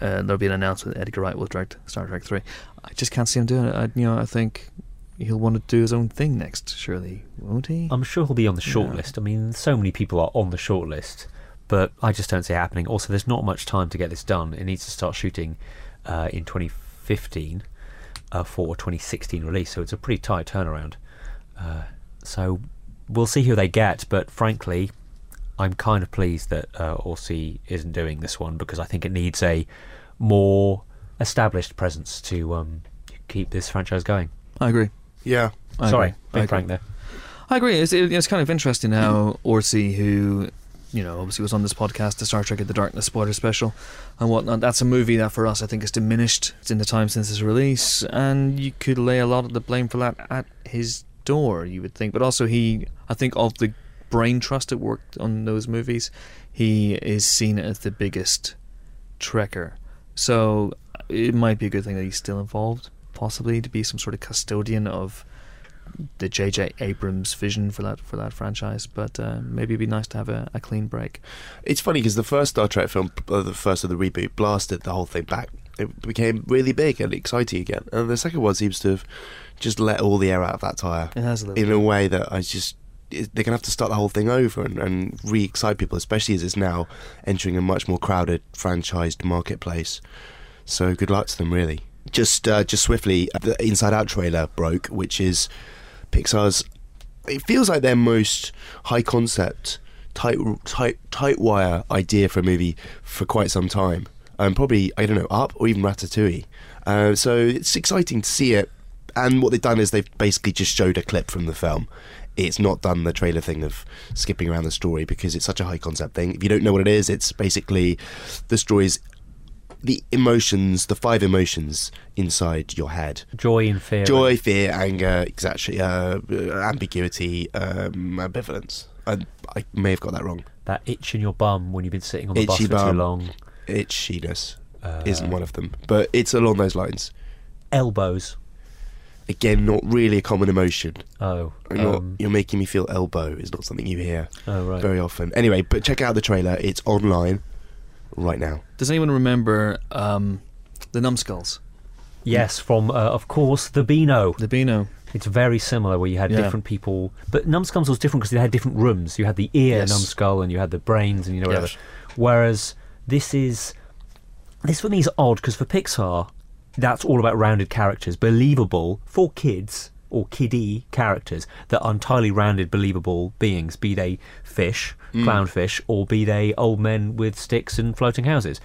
uh, there'll be an announcement that Edgar Wright will direct Star Trek 3. I just can't see him doing it. I, you know, I think he'll want to do his own thing next, surely, won't he? I'm sure he'll be on the short Yeah. list. I mean, so many people are on the short list, but I just don't see it happening. Also, there's not much time to get this done. It needs to start shooting uh, in 2015 uh, for a 2016 release, so it's a pretty tight turnaround. Uh, so we'll see who they get, but frankly, I'm kind of pleased that uh, Orci isn't doing this one because I think it needs a more established presence to um, keep this franchise going. I agree. Yeah, I Sorry, agree. I big agree. there. I agree. It's, it- it's kind of interesting how Orci, who you know obviously was on this podcast, the Star Trek at the Darkness spoiler special and whatnot. That's a movie that for us I think is diminished. It's in the time since its release, and you could lay a lot of the blame for that at his door. You would think, but also he, I think, of the brain trust that worked on those movies, he is seen as the biggest trekker. So it might be a good thing that he's still involved, possibly to be some sort of custodian of the J.J. Abrams vision for that for that franchise. But uh, maybe it'd be nice to have a, a clean break. It's funny because the first Star Trek film, uh, the first of the reboot, blasted the whole thing back. It became really big and exciting again. And the second one seems to have just let all the air out of that tire It has a little. in a way that I just they're going to have to start the whole thing over and, and re excite people, especially as it's now entering a much more crowded, franchised marketplace. So good luck to them, really. Just uh, just swiftly, the Inside Out trailer broke, which is Pixar's. It feels like their most high concept, tight tight tight wire idea for a movie for quite some time. Um, probably I don't know Up or even Ratatouille. Uh, so it's exciting to see it. And what they've done is they've basically just showed a clip from the film. It's not done the trailer thing of skipping around the story because it's such a high concept thing. If you don't know what it is, it's basically the story's the emotions, the five emotions inside your head Joy and fear. joy, fear, anger, exactly, uh, ambiguity, um, ambivalence. I, I may have got that wrong. That itch in your bum when you've been sitting on the Itchy bus for bum. too long. Itchiness Uh, isn't one of them, but it's along those lines. Elbows. Again, not really a common emotion. Oh. You're, um, you're making me feel elbow is not something you hear oh right. very often. Anyway, but check out the trailer. It's online right now. Does anyone remember um, the numbskulls? Yes, from uh, of course the Beano. The Beano. It's very similar where you had Yeah. different people, but numbskulls was different because they had different rooms. You had the ear Yes. numbskull and you had the brains and you know whatever. Yes. Whereas this is this for me is odd because for Pixar, that's all about rounded characters, believable for kids or kiddie characters that are entirely rounded, believable beings, be they fish, mm. clownfish, or be they old men with sticks and floating houses.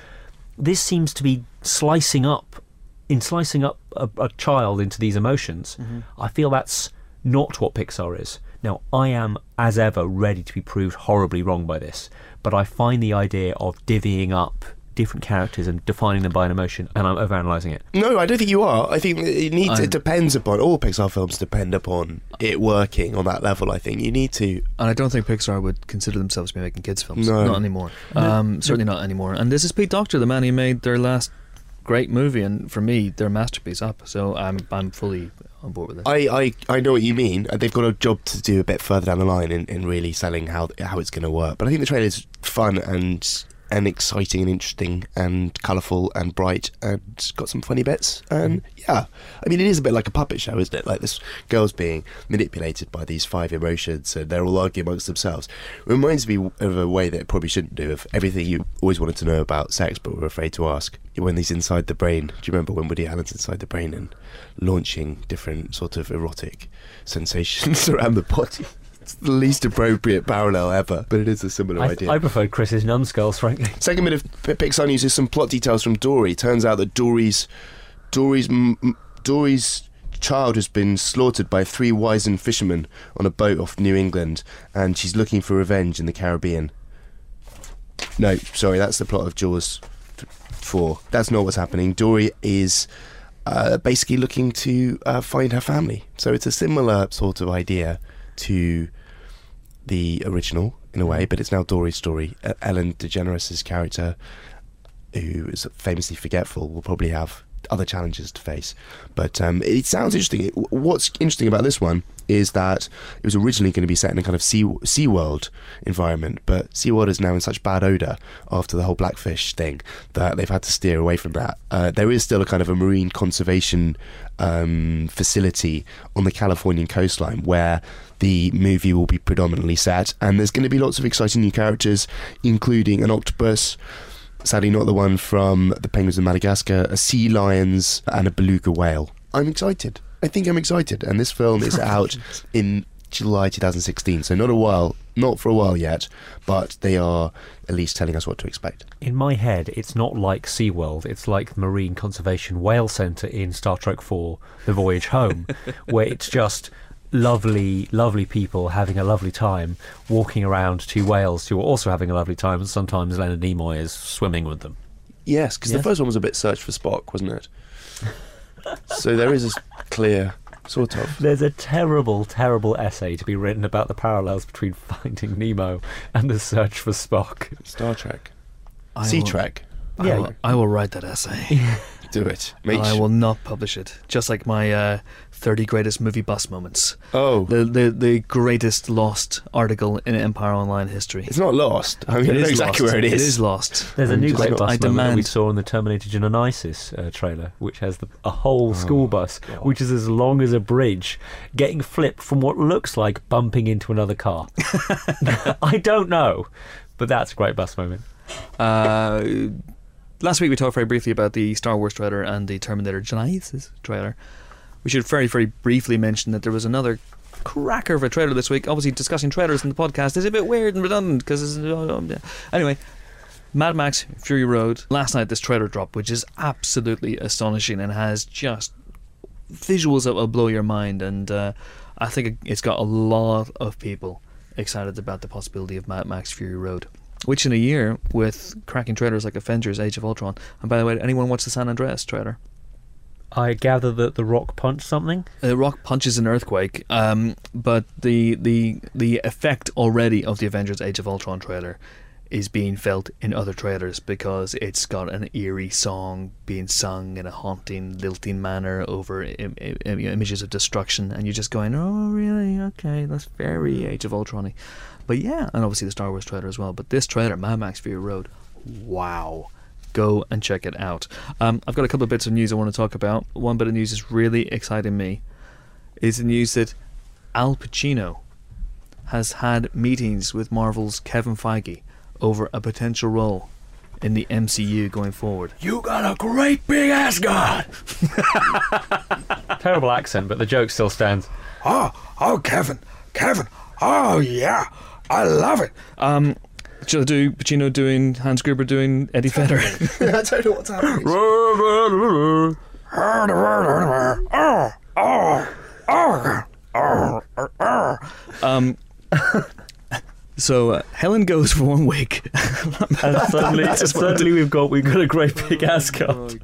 This seems to be slicing up, in slicing up a, a child into these emotions. Mm-hmm. I feel that's not what Pixar is. Now, I am, as ever, ready to be proved horribly wrong by this, but I find the idea of divvying up different characters and defining them by an emotion, and I'm overanalyzing it. No, I don't think you are. I think it needs. I'm- it depends upon all Pixar films depend upon it working on that level. I think you need to. And I don't think Pixar would consider themselves to be making kids films. No. Not anymore. Um, certainly not anymore. And this is Pete Docter, the man who made their last great movie, and for me, their masterpiece up. So I'm I'm fully on board with it. I, I, I know what you mean. Uh, They've got a job to do a bit further down the line in, in really selling how how it's going to work. But I think the trailer's fun and and exciting and interesting and colourful and bright and got some funny bits. And mm-hmm. yeah, I mean, it is a bit like a puppet show, isn't it? Like this girl's being manipulated by these five emotions and they're all arguing amongst themselves. It reminds me of a way that it probably shouldn't do of everything you always wanted to know about sex but were afraid to ask. When he's inside the brain. Do you remember when Woody Allen's inside the brain and launching different sort of erotic sensations around the body? It's the least appropriate parallel ever, but it is a similar I, idea. I preferred Chris's numbskulls, frankly. Second bit of Pixar news is some plot details from Dory. Turns out that Dory's Dory's Dory's child has been slaughtered by three wizened fishermen on a boat off New England, and she's looking for revenge in the Caribbean. No, sorry, that's the plot of Jaws four. That's not what's happening. Dory is. Uh, basically looking to uh, find her family. So it's a similar sort of idea to the original in a way, but it's now Dory's story. Uh, Ellen DeGeneres' character, who is famously forgetful, will probably have other challenges to face. But um, it sounds interesting. What's interesting about this one is that it was originally going to be set in a kind of sea SeaWorld environment, but SeaWorld is now in such bad odour after the whole blackfish thing that they've had to steer away from that. Uh, there is still a kind of a marine conservation um, facility on the Californian coastline where the movie will be predominantly set, and there's going to be lots of exciting new characters, including an octopus. Sadly, not the one from the Penguins of Madagascar, a sea lions, and a beluga whale. I'm excited. I think I'm excited, and this film is out in July 2016, so not a while, not for a while yet, but they are at least telling us what to expect. In my head, it's not like SeaWorld, it's like the Marine Conservation Whale Centre in Star Trek 4 The Voyage Home, where it's just lovely, lovely people having a lovely time walking around two whales who are also having a lovely time, and sometimes Leonard Nimoy is swimming with them. Yes, because Yes. the first one was a bit search for Spock, wasn't it? so there is a clear sort of. There's a terrible, terrible essay to be written about the parallels between Finding Nemo and the search for Spock. Star Trek. I Sea will- Trek. I, Yeah. will, I will write that essay. Do it. Make and I will not publish it. Just like my uh, 30 greatest movie bus moments. Oh, The, the the greatest lost article in Empire Online history. it's not lost. I mean, I It know exactly lost. where it is. It is lost. There's a I'm new just great not- bus I moment that we saw in the Terminator Genisys uh, trailer, which has the, a whole Oh, school bus, God. which is as long as a bridge, getting flipped from what looks like bumping into another car. I don't know, but that's a great bus moment. Uh, last week we talked very briefly about the Star Wars trailer and the Terminator Genisys trailer. We should very, very briefly mention that there was another cracker of a trailer this week. Obviously, discussing trailers in the podcast is a bit weird and redundant because anyway. Mad Max Fury Road. Last night, this trailer dropped, which is absolutely astonishing and has just visuals that will blow your mind. And uh, I think it's got a lot of people excited about the possibility of Mad Max Fury Road. Which in a year with cracking trailers like Avengers: Age of Ultron. And by the way, anyone watch the San Andreas trailer? I gather that The Rock punched something. The Rock punches an earthquake, um, but the the the effect already of the Avengers: Age of Ultron trailer is being felt in other trailers because it's got an eerie song being sung in a haunting, lilting manner over Im- Im- Im- images of destruction, and you're just going, "Oh, really? Okay, that's very Age of Ultron." But yeah, and obviously the Star Wars trailer as well. But this trailer, Mad Max Fury Road, wow. Go and check it out. Um, I've got a couple of bits of news I want to talk about. One bit of news is really exciting me is the news that Al Pacino has had meetings with Marvel's Kevin Feige over a potential role in the MCU going forward. You got a great big ass god. Terrible accent, but the joke still stands. Oh, oh, Kevin, Kevin, oh yeah, I love it. Um, should I do Pacino doing Hans Gruber doing Eddie Vedder? I don't know what's happening. um, so uh, Helen goes for one week. And suddenly, That's just what I suddenly we've got we've got a great big ass cut.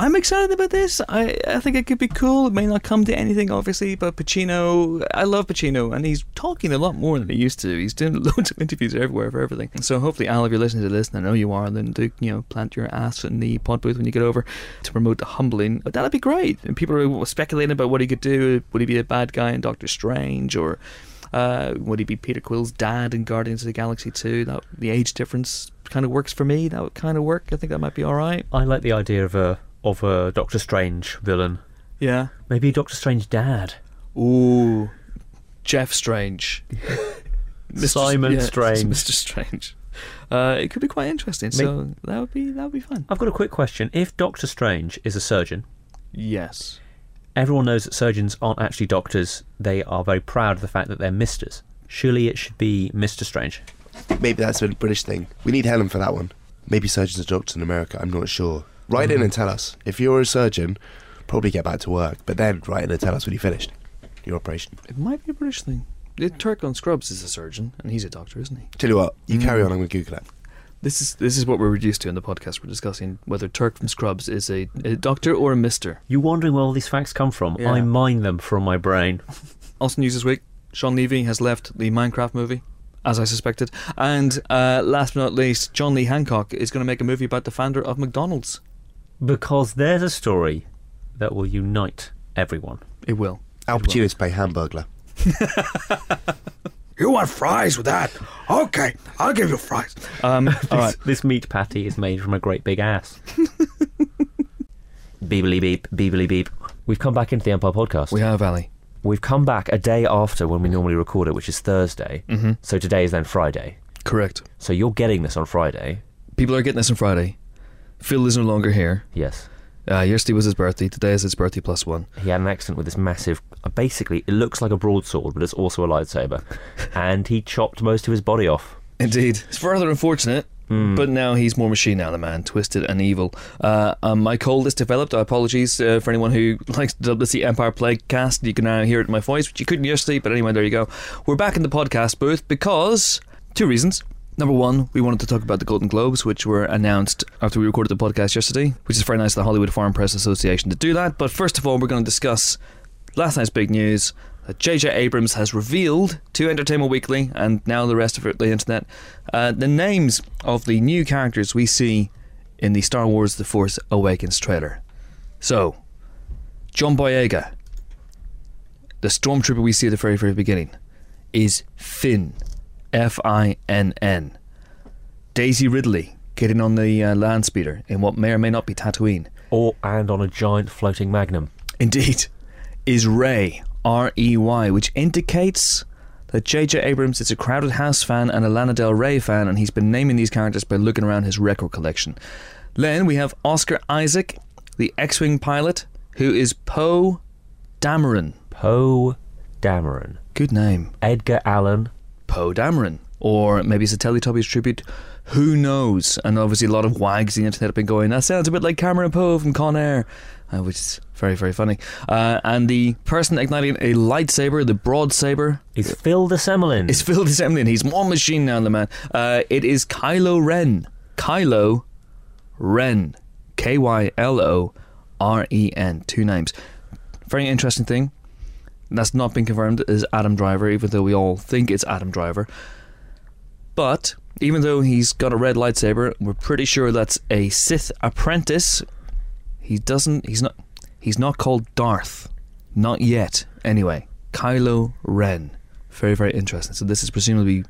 I'm excited about this. I, I think it could be cool. It may not come to anything, obviously, but Pacino, I love Pacino, and he's talking a lot more than he used to. He's doing loads of interviews everywhere for everything. So hopefully, Al, if you're listening to this, and I know you are, then do you know plant your ass in the pod booth when you get over to promote the humbling. But that'd be great. And people are speculating about what he could do. Would he be a bad guy in Doctor Strange, or uh, would he be Peter Quill's dad in Guardians of the Galaxy 2? That the age difference kind of works for me. That would kind of work. I think that might be all right. I like the idea of a of a Doctor Strange villain. Yeah. Maybe Doctor Strange dad. Ooh, Jeff Strange, Simon Strange. Mr. Strange. Uh, it could be quite interesting. So that would be that would be fun. I've got a quick question. If Doctor Strange is a surgeon, Yes. everyone knows that surgeons aren't actually doctors. They are very proud of the fact that they're misters. Surely it should be Mr. Strange. Maybe that's a British thing. We need Helen for that one. Maybe surgeons are doctors in America. I'm not sure. Write in and tell us. If you're a surgeon, probably get back to work. But then write in and tell us when you finished your operation. It might be a British thing. The Turk on Scrubs is a surgeon, and he's a doctor, isn't he? Tell you what, you Mm. carry on. I'm going to Google it. This is this is what we're reduced to in the podcast. We're discussing whether Turk from Scrubs is a, a doctor or a Mister. You wondering where all these facts come from? Yeah. I mine them from my brain. Also news this week: Shawn Levy has left the Minecraft movie, as I suspected. And uh, last but not least, John Lee Hancock is going to make a movie about the founder of McDonald's. Because there's a story that will unite everyone. It will. Al Pacino's play Hamburglar. You want fries with that? Okay, I'll give you fries. Um, all right. This, this meat patty is made from a great big ass. Beebly beep, beebly beep. We've come back into the Empire podcast. We have Ali. We've come back a day after when we normally record it, which is Thursday. Mm-hmm. So today is then Friday. Correct. So you're getting this on Friday. People are getting this on Friday. Phil is no longer here. Yes. Uh, yesterday was his birthday. Today is his birthday plus one. He had an accident with this massive. Uh, basically, it looks like a broadsword, but it's also a lightsaber. and he chopped most of his body off. Indeed. It's further unfortunate But now he's more machine element, twisted and evil. Uh, um, my cold is developed. Apologies uh, for anyone who likes the WC Empire Plague cast. You can now hear it in my voice, which you couldn't yesterday. But anyway, there you go. We're back in the podcast booth because two reasons. Number one, we wanted to talk about the Golden Globes, which were announced after we recorded the podcast yesterday, which is very nice of the Hollywood Foreign Press Association to do that. But first of all, we're going to discuss last night's big news that J.J. Abrams has revealed to Entertainment Weekly and now the rest of the internet uh, the names of the new characters we see in the Star Wars The Force Awakens trailer. So, John Boyega, the stormtrooper we see at the very, very beginning, is Finn. F I N N. Daisy Ridley getting on the uh, land speeder in what may or may not be Tatooine. Or and on a giant floating magnum. Indeed, is Rey, R E Y, which indicates that J.J. Abrams is a Crowded House fan and a Lana Del Rey fan, and he's been naming these characters by looking around his record collection. Then we have Oscar Isaac, the X Wing pilot, who is Poe Dameron. Poe Dameron. Good name. Edgar Allan. Poe Dameron. Or maybe it's a Teletubbies tribute. Who knows? And obviously, a lot of wags on the internet have been going, that sounds a bit like Cameron Poe from Con Air, uh, which is very, very funny. Uh, and the person igniting a lightsaber, the broad saber, Is Phil de Semlyen. is Phil de Semlyen. He's more machine now, the man. Uh, it is Kylo Ren. Kylo Ren. K Y L O R E N. Two names. Very interesting thing. That's not been confirmed is Adam Driver, even though we all think it's Adam Driver. But even though he's got a red lightsaber, we're pretty sure that's a Sith apprentice. He doesn't. He's not. He's not called Darth. Not yet. Anyway, Kylo Ren. Very very interesting. So this is presumably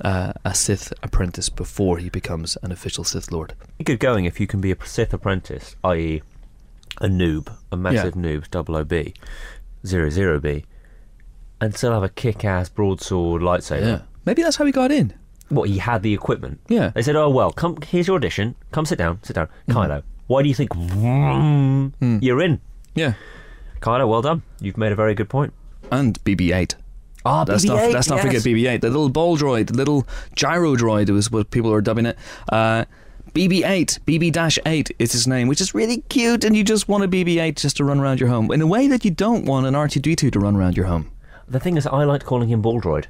uh, a Sith apprentice before he becomes an official Sith Lord. good going if you can be a Sith apprentice, i.e., a noob, a massive noob, double OB, zero zero B, and still have a kick-ass broadsword lightsaber. Yeah. Maybe that's how he got in. What he had the equipment. Yeah. They said, "Oh well, come. Here's your audition. Come sit down. Sit down, Kylo. Why do you think vroom, you're in, Yeah. Kylo? Well done. You've made a very good point. And BB-8. Ah, Let's not, let's not forget BB-8, the little ball droid, the little gyro droid was what people are dubbing it. Uh, BB-8, BB-8 is his name, which is really cute, and you just want a BB-8 just to run around your home in a way that you don't want an R2D2 to run around your home. The thing is, I like calling him Baldroid.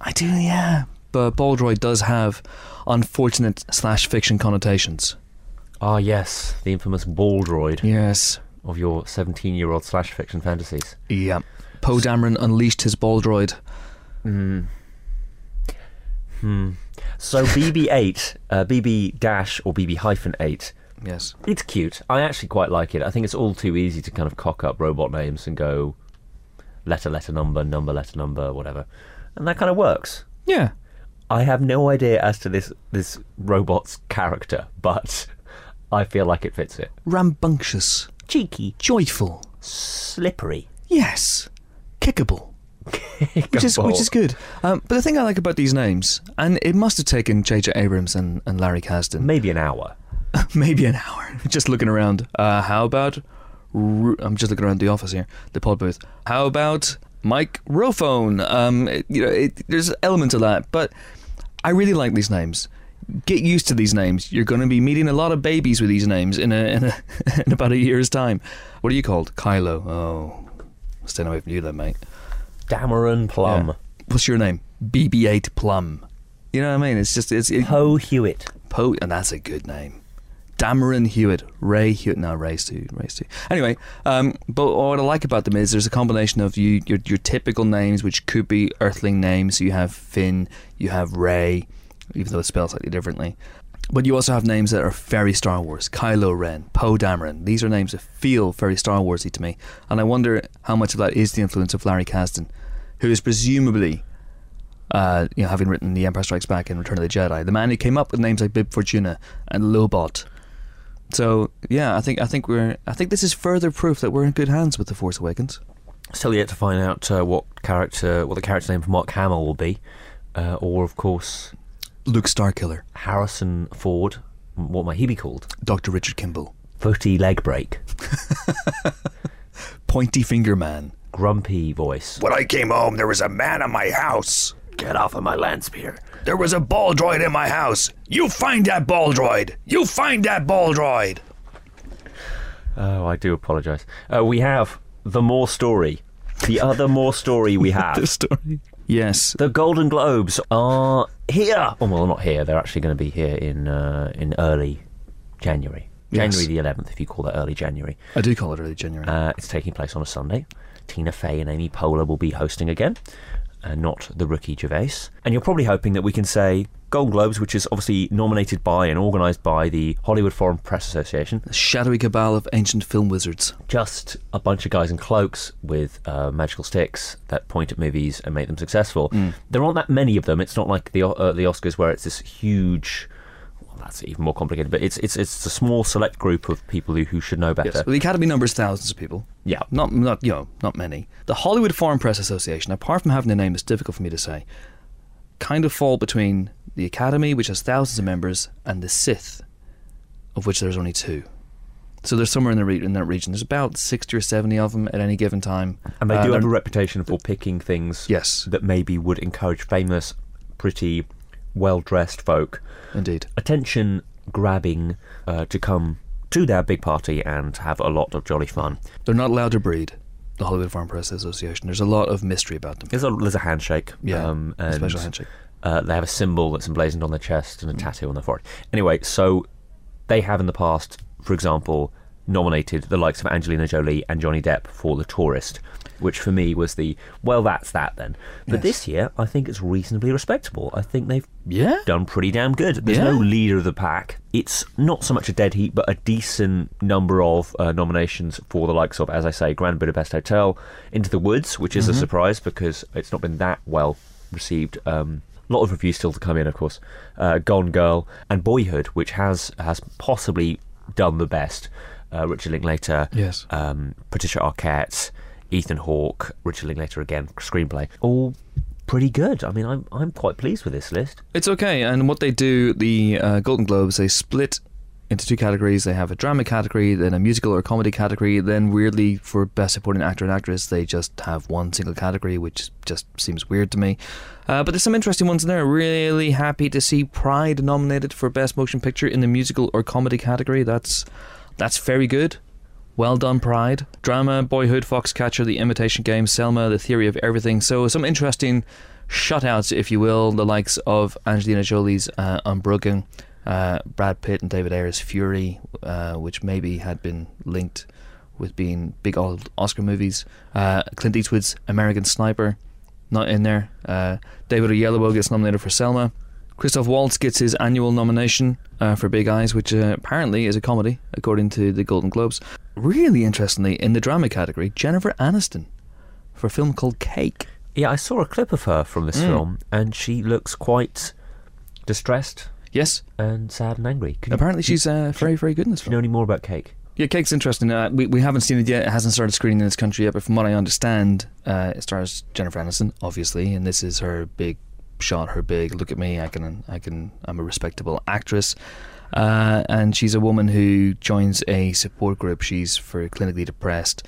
I do, yeah. But Baldroid does have unfortunate slash fiction connotations. Ah, yes, the infamous Baldroid Yes. of your 17-year-old slash fiction fantasies. Yeah. Poe Dameron unleashed his ball droid. Hmm. So BB-8, uh, BB dash or BB hyphen eight. Yes. It's cute. I actually quite like it. I think it's all too easy to kind of cock up robot names and go letter, letter, number, number, letter, number, whatever, and that kind of works. Yeah. I have no idea as to this this robot's character, but I feel like it fits it. Rambunctious. Cheeky, Joyful. slippery. Yes. Kickable. which is which is good. Um, but the thing I like about these names, and it must have taken J.J. Abrams and, and Larry Kasdan maybe an hour. maybe an hour just looking around. Uh, how about? Ru- I'm just looking around the office here, the pod booth. How about microphone? Um, it- you know, it, there's elements of that, but I really like these names. Get used to these names. You're going to be meeting a lot of babies with these names in a in, a, in about a year's time. What are you called? Kylo. Oh, staying away from you then, mate. Dameron Plum. Yeah. What's your name? BB-8 Plum. You know what I mean? It's just it's it, Poe Hewitt. Poe, and that's a good name. Dameron Hewitt, Ray Hewitt. No, Ray's too. Ray's too. Anyway, um, but what I like about them is there's a combination of you your your typical names, which could be Earthling names. You have Finn, you have Rey, even though it's spelled slightly differently. But you also have names that are very Star Wars. Kylo Ren, Poe Dameron. These are names that feel very Star Warsy to me, and I wonder how much of that is the influence of Larry Kasdan, who is presumably uh, you know, having written The Empire Strikes Back and Return of the Jedi, the man who came up with names like Bib Fortuna and Lobot. So yeah, I think I think we're I think this is further proof that we're in good hands with the Force Awakens. Still yet to find out uh, what character, what the character name for Mark Hamill will be, uh, or of course Luke Starkiller, Harrison Ford. What might he be called? Dr. Richard Kimball, Footy leg break, Pointy Finger Man. grumpy voice. When I came home, there was a man in my house. Get off of my land spear. There was a ball droid in my house. You find that ball droid. You find that ball droid. Oh, I do apologise. Uh, we have the more story. The other more story we have. the story. Yes. The Golden Globes are here. Oh, well, not here. They're actually going to be here in uh, in early January. Yes. January the 11th, if you call that early January. I do call it early January. Uh, it's taking place on a Sunday. Tina Fey and Amy Poehler will be hosting again, and not the Ricky Gervais. And you're probably hoping that we can say Golden Globes, which is obviously nominated by and organised by the Hollywood Foreign Press Association, the shadowy cabal of ancient film wizards. just a bunch of guys in cloaks with uh, magical sticks that point at movies and make them successful. There aren't that many of them. It's not like the uh, the Oscars where it's this huge. That's even more complicated, but it's it's it's a small select group of people who, who should know better. Yes. Well, the Academy numbers thousands of people. Yeah. Not, not, you know, not many. The Hollywood Foreign Press Association, apart from having a name, it's difficult for me to say, kind of fall between the Academy, which has thousands of members, and the Sith, of which there's only two. So there's somewhere in the re- in that region. There's about sixty or seventy of them at any given time, And they Uh, do have a reputation for picking things Yes, that maybe would encourage famous, pretty, well dressed folk, indeed. attention grabbing, uh, to come to their big party and have a lot of jolly fun. They're not allowed to breed. The Hollywood Foreign Press Association. There's a lot of mystery about them. There's a, there's a handshake. Yeah, um, a and special handshake. Uh, they have a symbol that's emblazoned on their chest Mm. and a tattoo on their forehead. Anyway, so they have in the past, for example, nominated the likes of Angelina Jolie and Johnny Depp for The Tourist, which for me was the well, that's that then. But Yes. this year, I think it's reasonably respectable. I think they've Yeah. done pretty damn good. There's Yeah. no leader of the pack. It's not so much a dead heat, but a decent number of uh, nominations for the likes of, as I say, Grand Budapest Hotel, Into the Woods, which Mm-hmm. is a surprise because it's not been that well received. Um, a lot of reviews still to come in, of course. Uh, Gone Girl and Boyhood, which has has possibly done the best. Uh, Richard Linklater, Yes. um, Patricia Arquette, Ethan Hawke, Richard Linklater again, screenplay, all pretty good. I mean, I'm I'm quite pleased with this list. It's okay, and what they do, the uh, Golden Globes, they split into two categories. They have a drama category, then a musical or comedy category. Then, weirdly, for best supporting actor and actress, they just have one single category, which just seems weird to me. Uh, but there's some interesting ones in there. Really happy to see Pride nominated for best motion picture in the musical or comedy category. That's that's very good. Well done, Pride. Drama, Boyhood, Foxcatcher, The Imitation Game, Selma, The Theory of Everything. So, some interesting shutouts, if you will, the likes of Angelina Jolie's uh, Unbroken, uh, Brad Pitt and David Ayer's Fury, uh, which maybe had been linked with being big old Oscar movies. Uh, Clint Eastwood's American Sniper, not in there. Uh, David Oyelowo gets nominated for Selma. Christoph Waltz gets his annual nomination uh, for Big Eyes, which uh, apparently is a comedy, according to the Golden Globes. Really interestingly, in the drama category, Jennifer Aniston for a film called Cake. Yeah, I saw a clip of her from this Mm. film, and she looks quite distressed Yes, and sad and angry. Can apparently you- she's uh, very, very good in this Do you know any more about Cake? Yeah, Cake's interesting. Uh, we, we haven't seen it yet. It hasn't started screening in this country yet, but from what I understand, uh, it stars Jennifer Aniston, obviously, and this is her big shot, her big look at me. I can, I can, I'm a respectable actress. Uh, and she's a woman who joins a support group. She's for clinically depressed.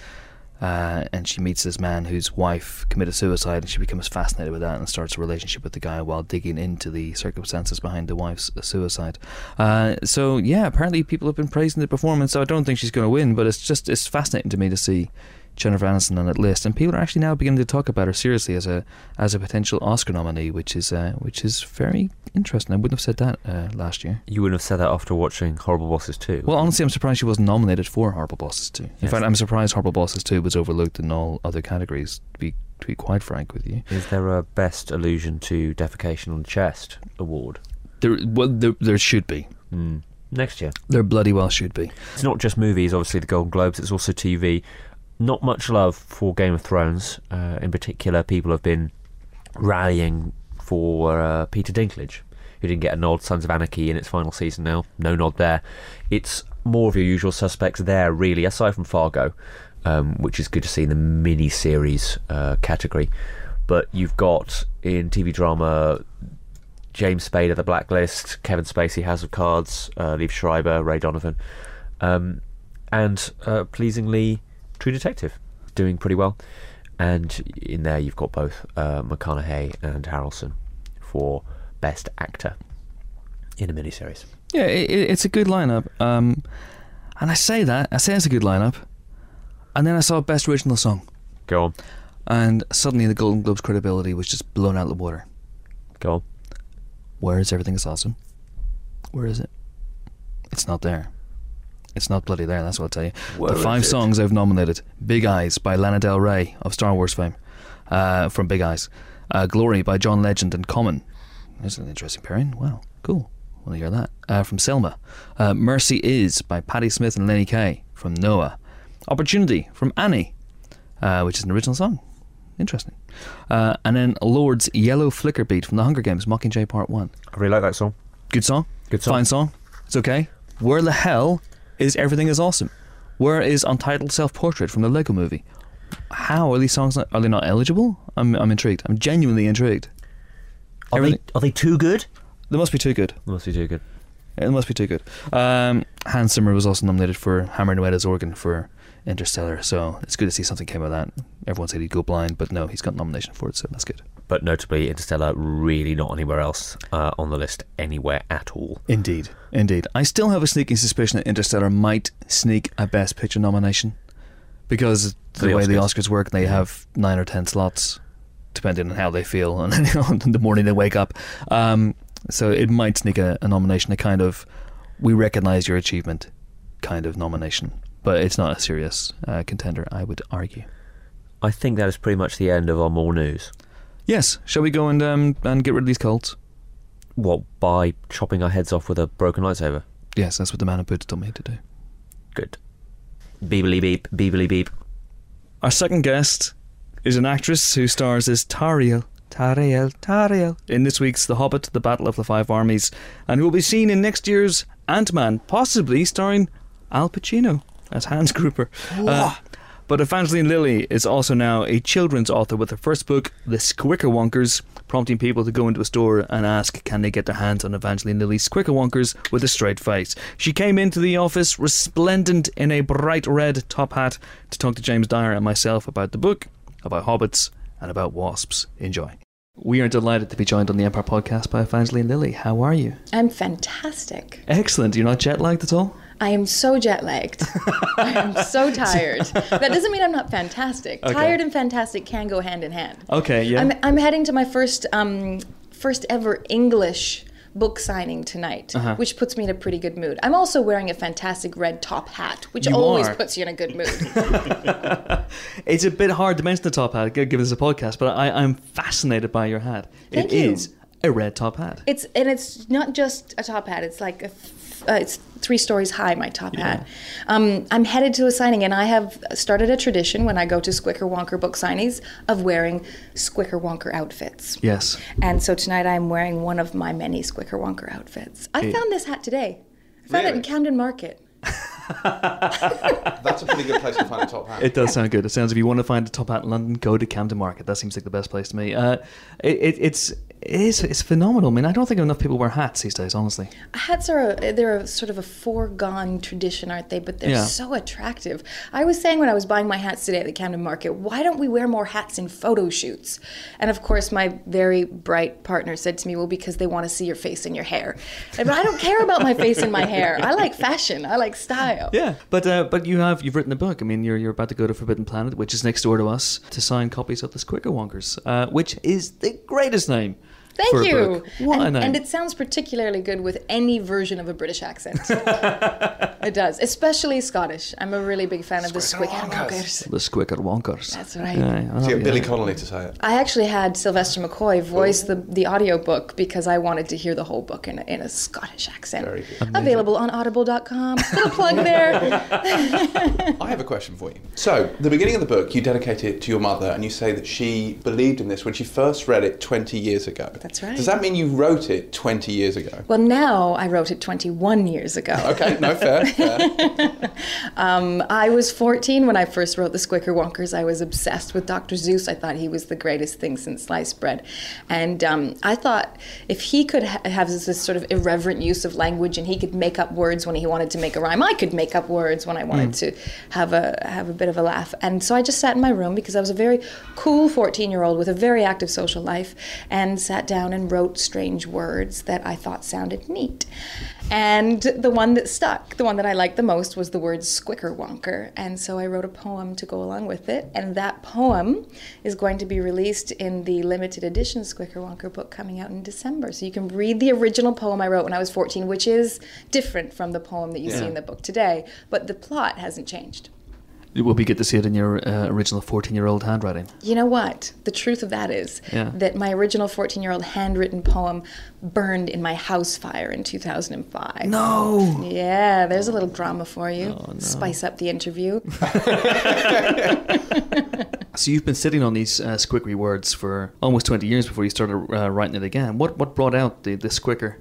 Uh, and she meets this man whose wife committed suicide, and she becomes fascinated with that and starts a relationship with the guy while digging into the circumstances behind the wife's suicide. Uh, so yeah, apparently people have been praising the performance. So I don't think she's going to win, but it's just it's fascinating to me to see Jennifer Aniston on that list, and people are actually now beginning to talk about her seriously as a as a potential Oscar nominee, which is uh, which is very interesting. I wouldn't have said that uh, last year. You wouldn't have said that after watching Horrible Bosses 2. Well, honestly, I'm surprised she wasn't nominated for Horrible Bosses 2. In Yes. fact, I'm surprised Horrible Bosses 2 was overlooked in all other categories, to be, to be quite frank with you. Is there a Best Allusion to Defecation on the Chest award? There, well, there, there should be. Mm. Next year. There bloody well should be. It's not just movies, obviously, the Golden Globes, it's also TV. Not much love for Game of Thrones. Uh, in particular, people have been rallying for uh, Peter Dinklage, who didn't get a nod. Sons of Anarchy in its final season now. No nod there. It's more of your usual suspects there, really, aside from Fargo, um, which is good to see in the mini series uh, category. But you've got in TV drama James Spader, The Blacklist, Kevin Spacey, House of Cards, uh, Liev Schreiber, Ray Donovan, um, and uh, pleasingly, True Detective, doing pretty well. And in there, you've got both uh, McConaughey and Harrelson for Best Actor in a miniseries. Yeah, it, it- it's a good lineup. Um, and I say that, I say it's a good lineup. And then I saw Best Original Song. Go on, And suddenly the Golden Globes credibility was just blown out of the water. go on. Where is Everything is Awesome? Where is it? It's not there. It's not bloody there, that's what I'll tell you. Where the five it? songs I've nominated Big Eyes by Lana Del Rey of Star Wars fame, uh, from Big Eyes. Uh, Glory by John Legend and Common. That's an interesting pairing. Wow, cool. Want to hear that? Uh, from Selma. Uh, Mercy Is by Patti Smith and Lenny Kaye from Noah. Opportunity from Annie, uh, which is an original song. Interesting. Uh, and then Lorde's Yellow Flicker Beat from The Hunger Games, Mockingjay Part 1. I really like that song. Good song. Good song. Fine song. It's okay. Where the hell is Everything is Awesome? Where is Untitled Self Portrait from the Lego movie? How are these songs not, are they not eligible? I'm I'm intrigued. I'm genuinely intrigued. Are they, are they too good? They must be too good. They must be too good. It must be too good. Um, Hans Zimmer was also nominated for Hammer Noeda's organ for Interstellar, so it's good to see something came of that. Everyone said he'd go blind, but no, he's got nomination for it, so that's good. But notably, Interstellar really not anywhere else uh, on the list anywhere at all. Indeed, indeed. I still have a sneaking suspicion that Interstellar might sneak a Best Picture nomination because the, the way the Oscars. Oscars work, they have nine or ten slots, depending on how they feel on, on the morning they wake up. Um, so it might sneak a, a nomination, a kind of "we recognise your achievement" kind of nomination, but it's not a serious uh, contender. I would argue. I think that is pretty much the end of our more news. Yes, shall we go and um, and get rid of these cults? What, by chopping our heads off with a broken lightsaber? Yes, that's what the man of boots told me to do. Good. Beebly beep, beebly beep. Our second guest is an actress who stars as Tauriel, Tauriel, Tauriel in this week's The Hobbit, The Battle of the Five Armies, and who will be seen in next year's Ant Man, possibly starring Al Pacino as Hans Gruber. Uh, but Evangeline Lilly is also now a children's author with her first book, The Squickerwonkers, prompting people to go into a store and ask can they get their hands on Evangeline Lilly's Squickerwonkers with a straight face. She came into the office resplendent in a bright red top hat to talk to James Dyer and myself about the book, about hobbits, and about wasps. Enjoy. We are delighted to be joined on the Empire podcast by Evangeline Lilly. How are you? I'm fantastic. Excellent. You're not jet lagged at all? I am so jet lagged. I am so tired. That doesn't mean I'm not fantastic. Okay. Tired and fantastic can go hand in hand. Okay, yeah. I'm, I'm heading to my first um, first ever English book signing tonight, Uh-huh. which puts me in a pretty good mood. I'm also wearing a fantastic red top hat, which You always are. puts you in a good mood. It's a bit hard to mention the top hat, given this a podcast, but I, I'm fascinated by your hat. Thank It you. is a red top hat. It's and it's not just a top hat. It's like a, uh, it's three stories high. My top hat. Um, I'm headed to a signing, and I have started a tradition when I go to Squickerwonker book signings of wearing Squickerwonker outfits. Yes. And so tonight I'm wearing one of my many Squickerwonker outfits. I found this hat today. I found it in Camden Market. That's a pretty good place to find a top hat. It does sound good. It sounds if you want to find a top hat in London, go to Camden Market. That seems like the best place to me. Uh, it, it, it's it is it's phenomenal. I mean, I don't think enough people wear hats these days. Honestly, Hats are a, they're a sort of a foregone tradition, aren't they? But they're Yeah. so attractive. I was saying when I was buying my hats today at the Camden Market, why don't we wear more hats in photo shoots? And of course, my very bright partner said to me, "Well, because they want to see your face and your hair." But I don't care about my face and my hair. I like fashion. I like style. yeah. But uh, but you have you've written a book. I mean, you're you're about to go to Forbidden Planet, which is next door to us, to sign copies of the Squickerwonkers, uh, which is the greatest name. Thank for a you. book. What and, name. and it sounds particularly good with any version of a British accent. it does, especially Scottish. I'm a really big fan of the Squicker Squickerwonkers. Wonkers. the Squickerwonkers. That's right. Yeah, oh, So you get oh, Billy. Connolly to say it. I actually had Sylvester McCoy voice the, the audiobook because I wanted to hear the whole book in a, in a Scottish accent. Very good. Available on audible.com. Little plug there. I have a question for you. So, the beginning of the book, you dedicate it to your mother, and you say that she believed in this when she first read it 20 years ago. That's right. Does that mean you wrote it 20 years ago? Well, now I wrote it 21 years ago. Okay, no, fair, fair. Um, I was 14 when I first wrote The Squickerwonkers. I was obsessed with Dr. Seuss. I thought he was the greatest thing since sliced bread. And um, I thought if he could ha- have this, this sort of irreverent use of language and he could make up words when he wanted to make a rhyme, I could make up words when I wanted to have a, have a bit of a laugh. And so I just sat in my room because I was a very cool 14 year old with a very active social life and sat down down and wrote strange words that I thought sounded neat. And the one that stuck, the one that I liked the most, was the word squickerwonker. And so I wrote a poem to go along with it. And that poem is going to be released in the limited edition Squickerwonker book coming out in December. So you can read the original poem I wrote when I was 14, which is different from the poem that you see in the book today. But the plot hasn't changed. It will be good to see it in your uh, original 14 year old handwriting. You know what? The truth of that is Yeah. that my original 14 year old handwritten poem burned in my house fire in 2005. No! Yeah, there's a little drama for you. Oh, no. Spice up the interview. So you've been sitting on these uh, squickery words for almost 20 years before you started uh, writing it again. What what brought out the, the squicker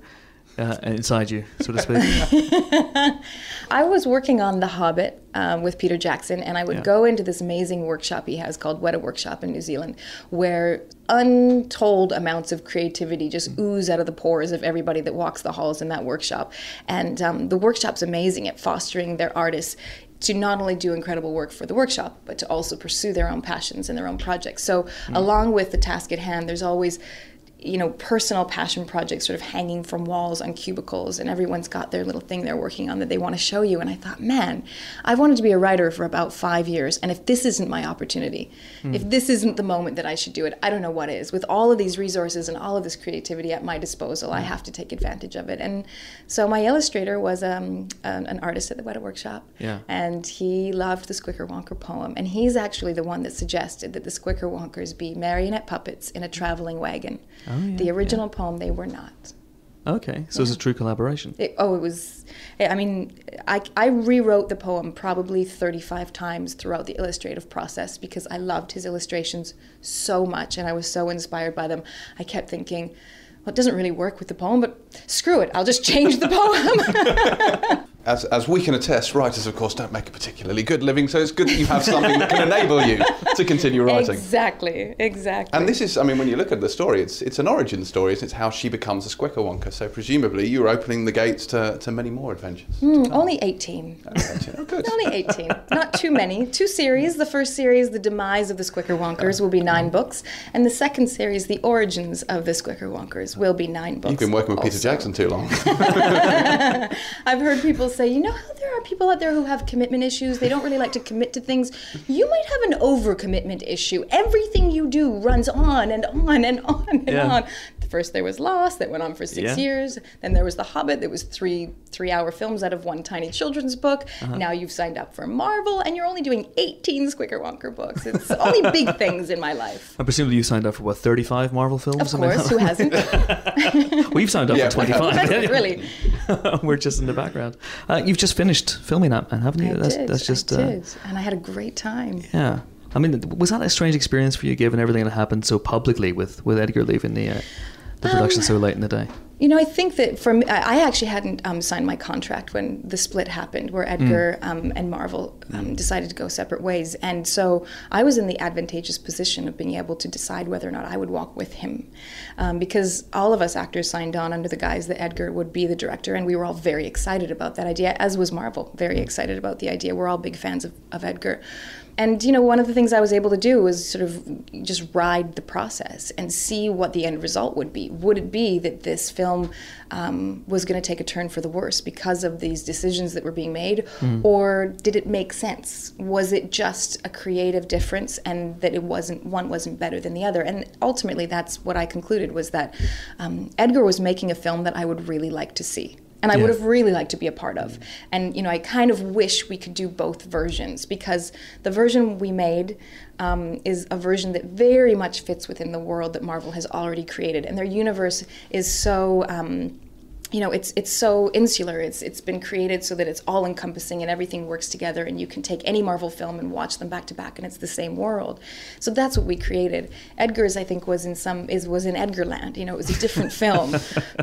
uh, inside you, so to speak? I was working on The Hobbit um, with Peter Jackson, and I would Yeah. go into this amazing workshop he has called Weta Workshop in New Zealand, where untold amounts of creativity just ooze out of the pores of everybody that walks the halls in that workshop. And um, the workshop's amazing at fostering their artists to not only do incredible work for the workshop, but to also pursue their own passions and their own projects. So, along with the task at hand, there's always you know, personal passion projects sort of hanging from walls on cubicles, and everyone's got their little thing they're working on that they want to show you. And I thought, man, I've wanted to be a writer for about five years, and if this isn't my opportunity, hmm. if this isn't the moment that I should do it, I don't know what is. With all of these resources and all of this creativity at my disposal, I hmm. have to take advantage of it. And so my illustrator was um, an, an artist at the Weta Workshop, Yeah. and he loved the Squickerwonker poem. And he's actually the one that suggested that the Squickerwonkers be marionette puppets in a traveling wagon. Oh, Oh, yeah, the original poem, they were not. Okay, so it's a true collaboration. It, oh, it was. I mean, I, I rewrote the poem probably 35 times throughout the illustrative process because I loved his illustrations so much and I was so inspired by them. I kept thinking, well, it doesn't really work with the poem, but screw it, I'll just change the poem. As, as we can attest, writers, of course, don't make a particularly good living, so it's good that you have something that can enable you to continue writing. exactly, exactly. And this is, I mean, when you look at the story, it's it's an origin story. It's, how she becomes a Squickerwonker. So presumably you're opening the gates to, to many more adventures. Hmm, only 18. Oh, good. Only 18. Not too many. Two series. The first series, The Demise of the Squickerwonkers, will be nine books. And the second series, The Origins of the Squickerwonkers, will be nine books. You've been working with Peter. Jackson too long. I've heard people say, you know how there are people out there who have commitment issues? They don't really like to commit to things. You might have an overcommitment issue. Everything you do runs on and on and on and Yeah. on. First there was Lost that went on for six Yeah. years. Then there was The Hobbit that was three three hour films out of one tiny children's book. Uh-huh. Now you've signed up for Marvel and you're only doing 18 Squickerwonker books. It's only big things in my life. I presumably you signed up for what 35 Marvel films. Of course, who hasn't? We've signed up Yeah, for we have. 25. really. We're just in the background. Uh, you've just finished filming that, man, haven't you? I that's did. that's just I uh, did. And I had a great time. yeah. I mean, was that a strange experience for you, given everything that happened so publicly with with Edgar leaving the uh, the production Um, so late in the day? You know, I think that for me, I I actually hadn't um, signed my contract when the split happened, where Edgar um, and Marvel um, decided to go separate ways. And so I was in the advantageous position of being able to decide whether or not I would walk with him. Um, because all of us actors signed on under the guise that Edgar would be the director, and we were all very excited about that idea, as was Marvel, very excited about the idea. We're all big fans of, of Edgar. And you know, one of the things I was able to do was sort of just ride the process and see what the end result would be. Would it be that this film um, was going to take a turn for the worse because of these decisions that were being made, or did it make sense? Was it just a creative difference, and that it wasn't one wasn't better than the other? And ultimately, that's what I concluded was that um, Edgar was making a film that I would really like to see and I would have really liked to be a part of. And you know, I kind of wish we could do both versions because the version we made um, is a version that very much fits within the world that Marvel has already created, and their universe is so. Um, you know, it's it's so insular. It's it's been created so that it's all encompassing and everything works together, and you can take any Marvel film and watch them back to back, and it's the same world. So that's what we created. Edgar's, I think, was in some is was in Edgarland. You know, it was a different film,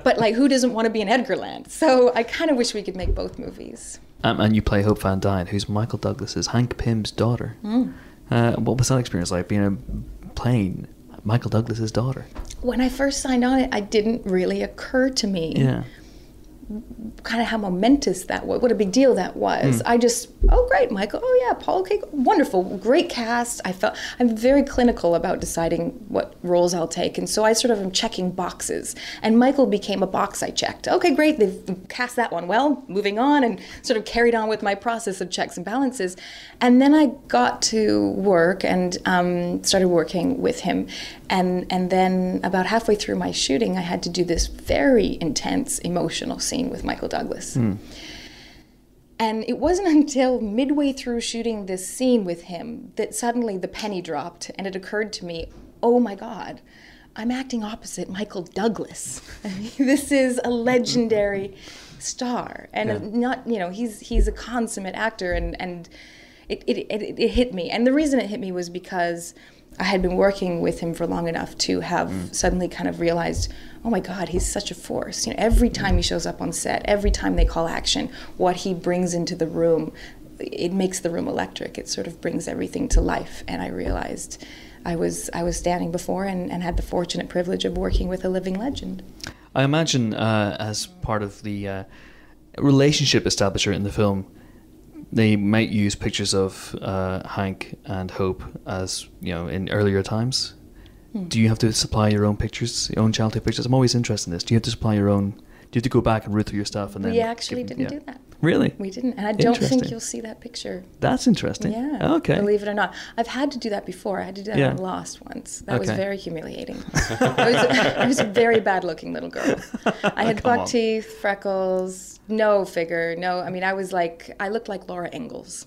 but like, who doesn't want to be in Edgarland? So I kind of wish we could make both movies. Um, and you play Hope Van Dyne, who's Michael Douglas's Hank Pym's daughter. Hmm. Uh, what was that experience like, being a, playing Michael Douglas's daughter? When I first signed on it, it didn't really occur to me Yeah. Kind of how momentous that was, what a big deal that was. I just, oh great, Michael, oh yeah, Paul, okay, wonderful, great cast. I felt I'm very clinical about deciding what roles I'll take, and so I sort of am checking boxes. And Michael became a box I checked. Okay, great, they've cast that one well. Moving on, and sort of carried on with my process of checks and balances. And then I got to work and um, started working with him, and and then about halfway through my shooting, I had to do this very intense emotional scene with Michael Douglas. Hmm. And it wasn't until midway through shooting this scene with him that suddenly the penny dropped and it occurred to me, oh my God, I'm acting opposite Michael Douglas. this is a legendary star. And not, you know, he's he's a consummate actor and, and it, it, it, it hit me. And the reason it hit me was because I had been working with him for long enough to have suddenly kind of realized, oh my God, he's such a force. You know, every time he shows up on set, every time they call action, what he brings into the room, it makes the room electric. It sort of brings everything to life. And I realized I was I was standing before and, and had the fortunate privilege of working with a living legend. I imagine uh, as part of the uh, relationship establisher in the film, they might use pictures of uh, Hank and Hope as you know in earlier times. Hmm. Do you have to supply your own pictures, your own childhood pictures? I'm always interested in this. Do you have to supply your own? Do you have to go back and root through your stuff and then? we actually didn't yeah. do that. Really? We didn't. And I don't think you'll see that picture. That's interesting. Yeah. Okay. Believe it or not, I've had to do that before. I had to do that Yeah. on Lost once. That was very humiliating. I, was, I was a very bad-looking little girl. I had buck teeth, freckles, no figure, no. I mean, I was like, I looked like Laura Ingalls.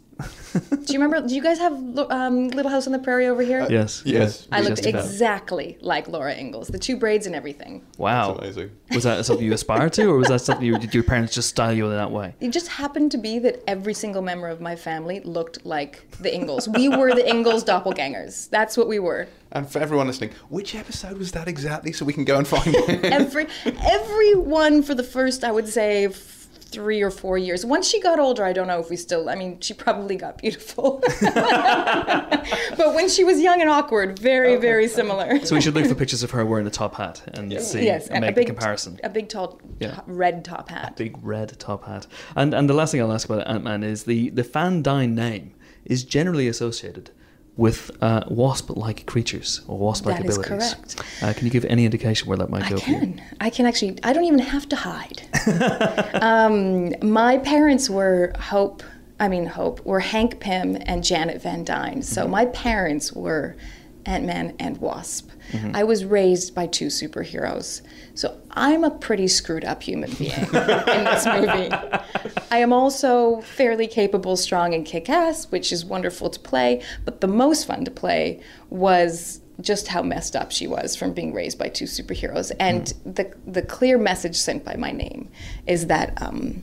do you remember? Do you guys have um, Little House on the Prairie over here? Yes. Yes. I looked Just about. exactly like Laura Ingalls, the two braids and everything. Wow. That's amazing. Was that something you aspired to, or was that something you, did your parents just style you in that way? It just happened to be that every single member of my family looked like the Ingalls. We were the Ingalls doppelgangers. That's what we were. And for everyone listening, which episode was that exactly so we can go and find it? every everyone for the first i would say f- three or four years once she got older i don't know if we still i mean she probably got beautiful but when she was young and awkward very very similar So we should look for pictures of her wearing a top hat and see yes and a make big the comparison. a big tall Yeah. red top hat Big red top hat. And and the last thing I'll ask about Ant Man is the the Van Dyne name is generally associated with uh, wasp-like creatures or wasp-like That is abilities. correct. Uh, can you give any indication where that might I go you? can. I can actually. I don't even have to hide. um, my parents were Hope. I mean Hope were Hank Pym and Janet Van Dyne. So my parents were Ant Man and Wasp. I was raised by two superheroes. So I'm a pretty screwed up human being in this movie. I am also fairly capable, strong, and kick ass, which is wonderful to play. But the most fun to play was just how messed up she was from being raised by two superheroes. And the, the clear message sent by my name is that um,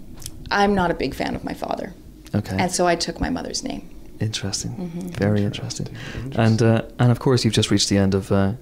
I'm not a big fan of my father. Okay. And so I took my mother's name. Interesting. Mm-hmm. Very interesting. And uh, and of course you've just reached the end of uh,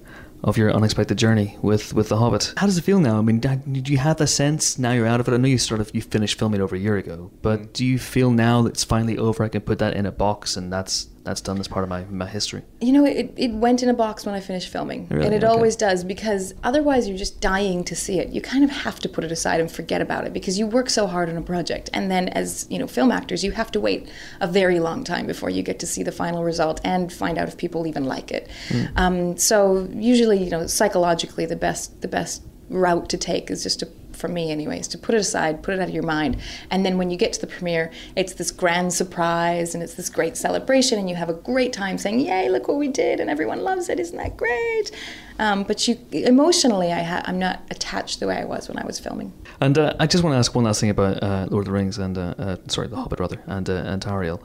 of your unexpected journey with, with The Hobbit. How does it feel now? I mean, did did you have the sense now you're out of it? I know you sort of you finished filming over a year ago, but Mm. do you feel now that it's finally over? I can put that in a box, and that's that's done as part of my, my history. You know, it, it went in a box when I finished filming. Really? And it Okay. always does because otherwise you're just dying to see it. You kind of have to put it aside and forget about it because you work so hard on a project. And then as, you know, film actors, you have to wait a very long time before you get to see the final result and find out if people even like it. Um, so usually, you know, psychologically the best the best route to take is just to for me anyways to put it aside put it out of your mind. And then when you get to the premiere it's this grand surprise and it's this great celebration and you have a great time saying yay look what we did and everyone loves it. Isn't that great? Um, but you emotionally I ha- i'm not attached the way i was when i was filming. And uh, I just want to ask one last thing about uh, Lord of the Rings and uh, uh, sorry, The Hobbit rather, and uh, and Tauriel.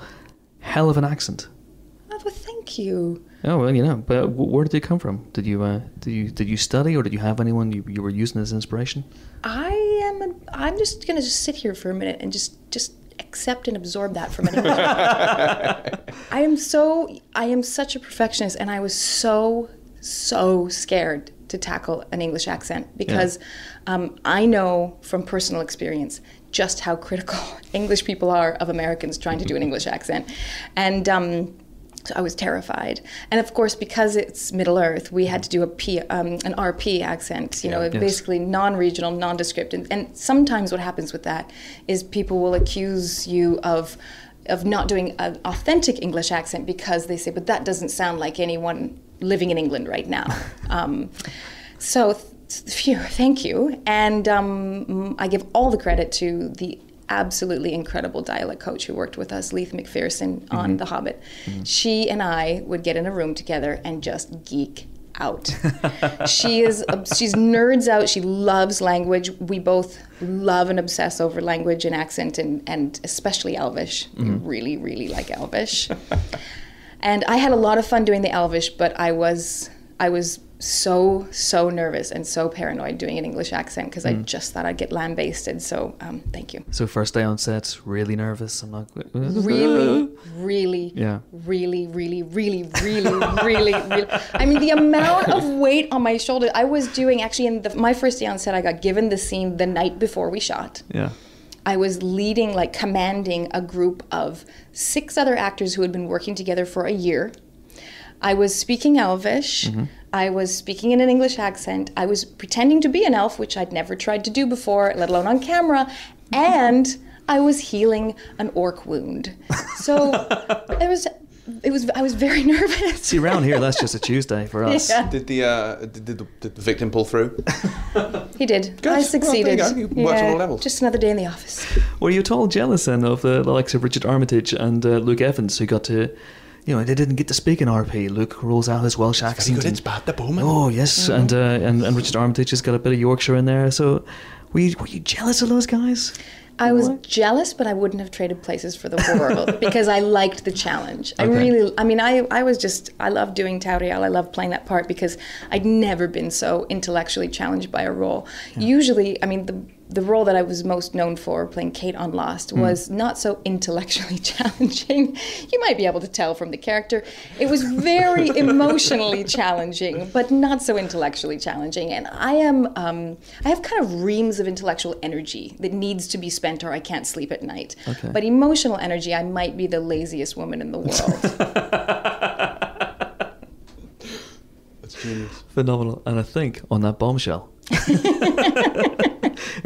Hell of an accent. oh well thank you Oh well, you know, but where did it come from? Did you uh, did you did you study or did you have anyone you, you were using as inspiration? i am a, i'm just going to just sit here for a minute and just just accept and absorb that from anyone I am so I am such a perfectionist and I was so so scared to tackle an English accent because um, I know from personal experience just how critical English people are of Americans trying to do an English accent. And um, So I was terrified, and of course, because it's Middle Earth, we had to do a P, um, an RP accent. You know, Yes. basically non-regional, nondescript, and, and sometimes what happens with that is people will accuse you of of not doing an authentic English accent because they say, but that doesn't sound like anyone living in England right now. um, so, th- phew, thank you. And um, I give all the credit to the absolutely incredible dialect coach who worked with us, Leith McPherson, on mm-hmm. The Hobbit. Mm-hmm. She and I would get in a room together and just geek out. she is she's nerds out. She loves language. We both love and obsess over language and accent and and especially Elvish. We mm-hmm. really really like Elvish. and I had a lot of fun doing the Elvish, but I was I was so so nervous and so paranoid doing an English accent because I just thought I'd get lambasted. So um, thank you. So first day on set, really nervous. I'm not Really, really, Yeah. really, really, really, really, really, really. I mean, the amount of weight on my shoulder. I was doing actually in the, my first day on set. I got given the scene the night before we shot. Yeah. I was leading, like commanding a group of six other actors who had been working together for a year. I was speaking Elvish. I was speaking in an English accent. I was pretending to be an elf, which I'd never tried to do before, let alone on camera. And I was healing an orc wound. So it was, it was. I was very nervous. See, around here, that's just a Tuesday for us. Yeah. Did the uh, did, did the, did the victim pull through? He did. Good. I Well, succeeded. there you go. You worked on all levels. Just another day in the office. Were you at all jealous then of the, the likes of Richard Armitage and uh, Luke Evans, who got to, you know, they didn't get to speak in RP. Luke rolls out his Welsh accent. and- Bard the Bowman. Oh yes, and, uh, and and Richard Armitage has got a bit of Yorkshire in there. So, were you, were you jealous of those guys? I was jealous, but I wouldn't have traded places for the world because I liked the challenge. I really, I mean, I, I was just, I love doing Tauriel. I love playing that part because I'd never been so intellectually challenged by a role. Usually, I mean, the the role that I was most known for, playing Kate on Lost, was not so intellectually challenging. You might be able to tell from the character. It was very emotionally challenging, but not so intellectually challenging. And I am, um, I have kind of reams of intellectual energy that needs to be spent, or I can't sleep at night. Okay. But emotional energy, I might be the laziest woman in the world. That's genius. Phenomenal. And I think on that bombshell,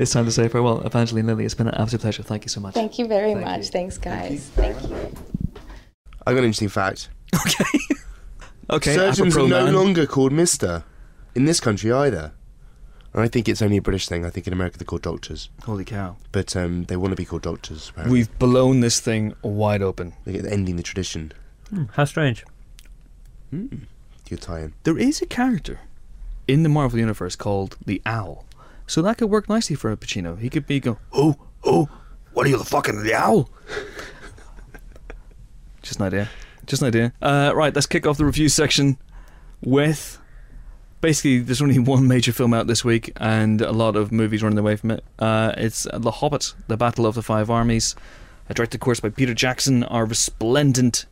it's time to say farewell. Evangeline Lilly, it's been an absolute pleasure. Thank you so much. Thank you very Thank much. you. Thanks, guys. Thank you. I got an interesting fact. Okay, okay. Surgeons are no man. longer called Mister in this country either. And I think it's only a British thing. I think in America they're called doctors, Holy cow. but um, they want to be called doctors. Apparently. We've blown this thing wide open. They're ending the tradition. Hmm, how strange. Good tie-in. There is a character in the Marvel Universe called the Owl. So that could work nicely for a Pacino. He could be go, oh, oh, what are you, the fucking the owl? Just an idea. Just an idea. Uh, right, let's kick off the review section with basically there's only one major film out this week and a lot of movies running away from it. Uh, it's The Hobbit, The Battle of the Five Armies, uh, directed, of course, by Peter Jackson, our resplendent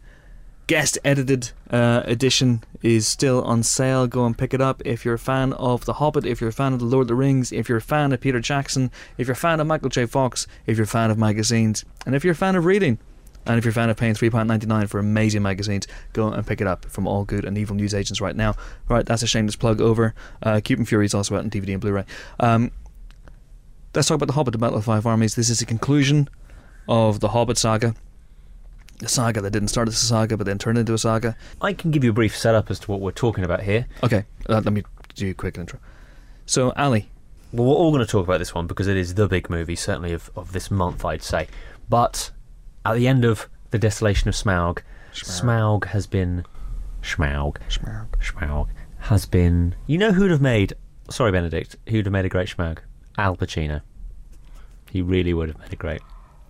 guest edited uh, edition is still on sale. Go and pick it up. If you're a fan of The Hobbit, if you're a fan of The Lord of the Rings, if you're a fan of Peter Jackson, if you're a fan of Michael J. Fox, if you're a fan of magazines, and if you're a fan of reading, and if you're a fan of paying £3.99 for amazing magazines, go and pick it up from all good and evil news agents right now. Right, that's a shameless plug over. Uh, Cupid Fury is also out on DVD and Blu ray. Um, let's talk about The Hobbit, The Battle of Five Armies. This is the conclusion of the Hobbit saga. A saga that didn't start as a saga but then turned into a saga. I can give you a brief setup as to what we're talking about here. Okay, uh, let me do a quick intro. So, Ali, Well, we're all going to talk about this one because it is the big movie, certainly of, of this month, I'd say. But at the end of The Desolation of Smaug, Smaug has been. Smaug. Smaug Has been. You know who'd have made. Sorry, Benedict. Who'd have made a great Schmaug? Al Pacino. He really would have made a great.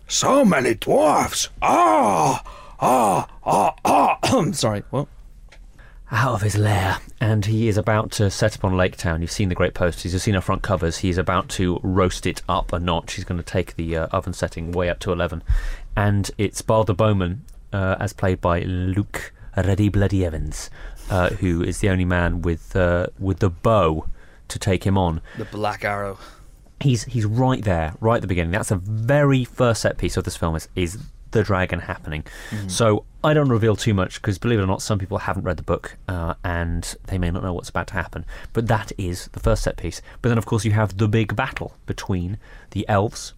So many dwarfs! Ah! Ah! Ah! Ah! Sorry, what? out of his lair, and he is about to set upon Lake Town. You've seen the great posters, you've seen our front covers. He's about to roast it up a notch. He's going to take the uh, oven setting way up to 11. And it's Bard the Bowman, uh, as played by Luke Ready Bloody Evans, uh, who is the only man with, uh, with the bow to take him on. The Black Arrow. He's he's right there, right at the beginning. That's the very first set piece of this film is, is the dragon happening. So I don't reveal too much because, believe it or not, some people haven't read the book uh, and they may not know what's about to happen. But that is the first set piece. But then, of course, you have the big battle between the elves,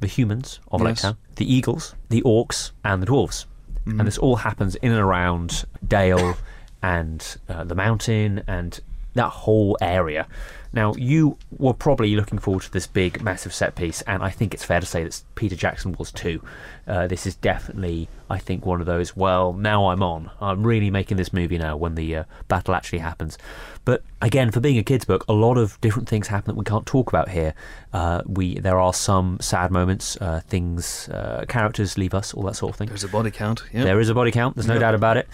the humans of Yes. Town, the eagles, the orcs, and the dwarves. And this all happens in and around Dale and uh, the mountain and that whole area. Now, you were probably looking forward to this big, massive set piece, and I think it's fair to say that Peter Jackson was too. Uh, this is definitely, I think, one of those. Well, now I'm on. I'm really making this movie now when the uh, battle actually happens. But again, for being a kids' book, a lot of different things happen that we can't talk about here. Uh, we there are some sad moments, uh, things, uh, characters leave us, all that sort of thing. There's a body count. Yeah. There is a body count, there's no doubt about it.